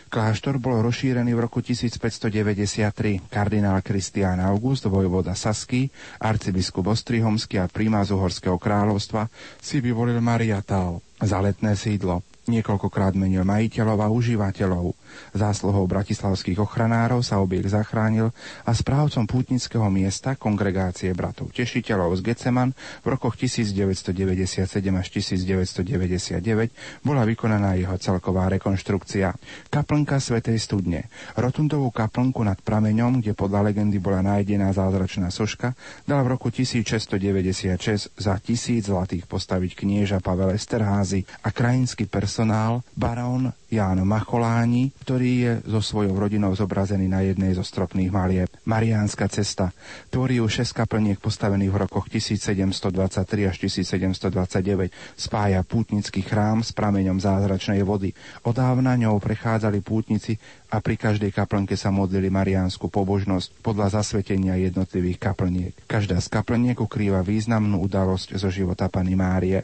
Kláštor bol rozšírený v roku 1593. Kardinál Kristián August, vojvoda Saský, arcibiskup Ostrihomský a primás Uhorského kráľovstva si vyvolil Mariatál za letné sídlo. Niekoľkokrát menil majiteľov a užívateľov. Zásluhou bratislavských ochranárov sa objekt zachránil a správcom pútnického miesta kongregácie bratov tešiteľov z Geceman v rokoch 1997 až 1999 bola vykonaná jeho celková rekonštrukcia. Kaplnka Svetej studne. Rotundovú kaplnku nad prameňom, kde podľa legendy bola nájdená zázračná soška, dal v roku 1696 za tisíc zlatých postaviť knieža Pavel Esterházy a krajinský personál barón Ján Macholáni, ktorý je so svojou rodinou zobrazený na jednej zo stropných malieb. Mariánska cesta tvorí ju 6 kaplniek postavených v rokoch 1723 až 1729. Spája pútnický chrám s prameňom zázračnej vody. Odávna ňou prechádzali pútnici a pri každej kaplnke sa modlili mariánsku pobožnosť podľa zasvetenia jednotlivých kaplniek. Každá z kaplniek ukrýva významnú udalosť zo života Pany Márie.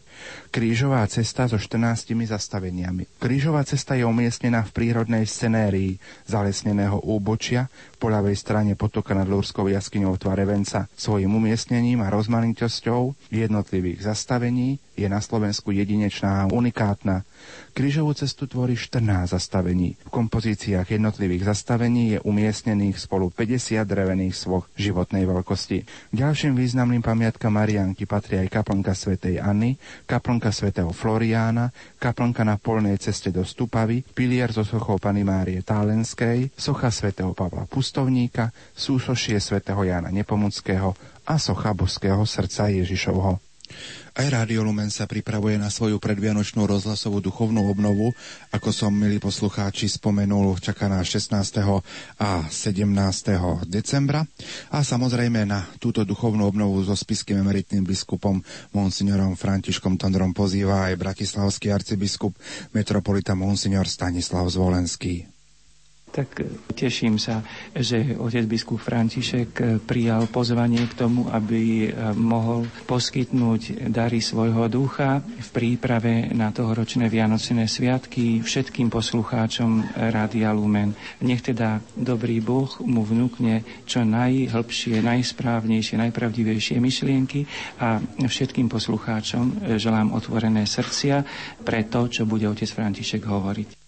Krížová cesta so 14 zastaveniami. Krížová cesta je umiestnená v prírodnej scenérii zalesneného úbočia po ľavej strane potoka nad Lúrskou jaskyňou v tvare venca. Svojim umiestnením a rozmanitosťou jednotlivých zastavení je na Slovensku jedinečná a unikátna. Krížovú cestu tvorí 14 zastavení. V kompozíciách jednotlivých zastavení je umiestnených spolu 50 drevených svoch životnej veľkosti. Ďalším významným pamiatkam Marianky patrí aj kaplnka svätej Anny, kaplnka svätého Floriána, kaplnka na polnej ceste do Stupavy, pilier so sochou Pany Márie Tálenskej, socha svätého Pavla Pustovníka, súsošie svätého Jana Nepomuckého a socha božského srdca Ježišovho. Aj Rádio Lumen sa pripravuje na svoju predvianočnú rozhlasovú duchovnú obnovu. Ako som, milí poslucháči, spomenul, čaká na 16. a 17. decembra. A samozrejme na túto duchovnú obnovu so spiským emeritným biskupom monsignorom Františkom Tondrom pozýva aj bratislavský arcibiskup metropolita monsignor Stanislav Zvolenský tak teším sa, že otec biskup František prijal pozvanie k tomu, aby eh, mohol poskytnúť dary svojho ducha v príprave na tohoročné Vianočné sviatky všetkým poslucháčom Rádia Lumen. Nech teda dobrý Boh mu vnúkne čo najhlbšie, najsprávnejšie, najpravdivejšie myšlienky a všetkým poslucháčom želám otvorené srdcia pre to, čo bude otec František hovoriť.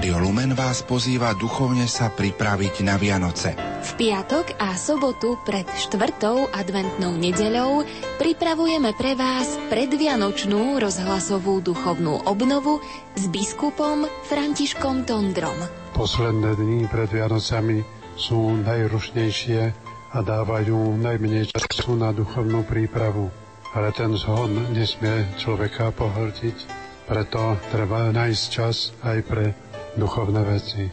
Rádio Lumen vás pozýva duchovne sa pripraviť na Vianoce. V piatok a sobotu pred štvrtou adventnou nedeľou pripravujeme pre vás predvianočnú rozhlasovú duchovnú obnovu s biskupom Františkom Tondrom. Posledné dni pred Vianocami sú najrušnejšie a dávajú najmenej času na duchovnú prípravu. Ale ten zhon nesmie človeka pohltiť, preto treba nájsť čas aj pre duchovné veci.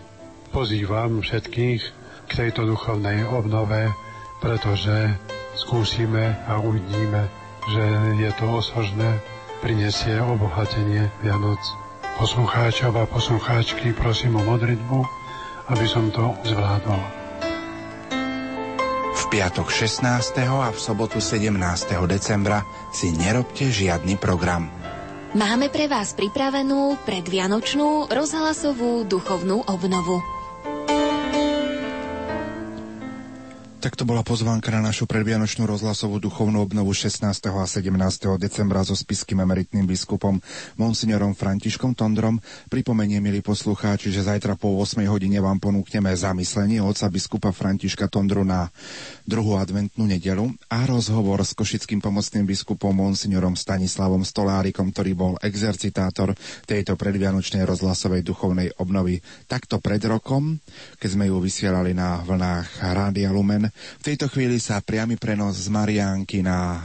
Pozývam všetkých k tejto duchovnej obnove, pretože skúsime a uvidíme, že je to osožné, prinesie obohatenie Vianoc. Poslucháčov a poslucháčky prosím o modritbu, aby som to zvládol. V piatok 16. a v sobotu 17. decembra si nerobte žiadny program. Máme pre vás pripravenú predvianočnú rozhlasovú duchovnú obnovu. Tak to bola pozvánka na našu predvianočnú rozhlasovú duchovnú obnovu 16. a 17. decembra so spiským emeritným biskupom monsignorom Františkom Tondrom. Pripomenie, milí poslucháči, že zajtra po 8 hodine vám ponúkneme zamyslenie oca biskupa Františka Tondru na druhú adventnú nedelu a rozhovor s košickým pomocným biskupom monsignorom Stanislavom Stolárikom, ktorý bol exercitátor tejto predvianočnej rozhlasovej duchovnej obnovy. Takto pred rokom, keď sme ju vysielali na vlnách Rádia Lumen, v tejto chvíli sa priamy prenos z Mariánky na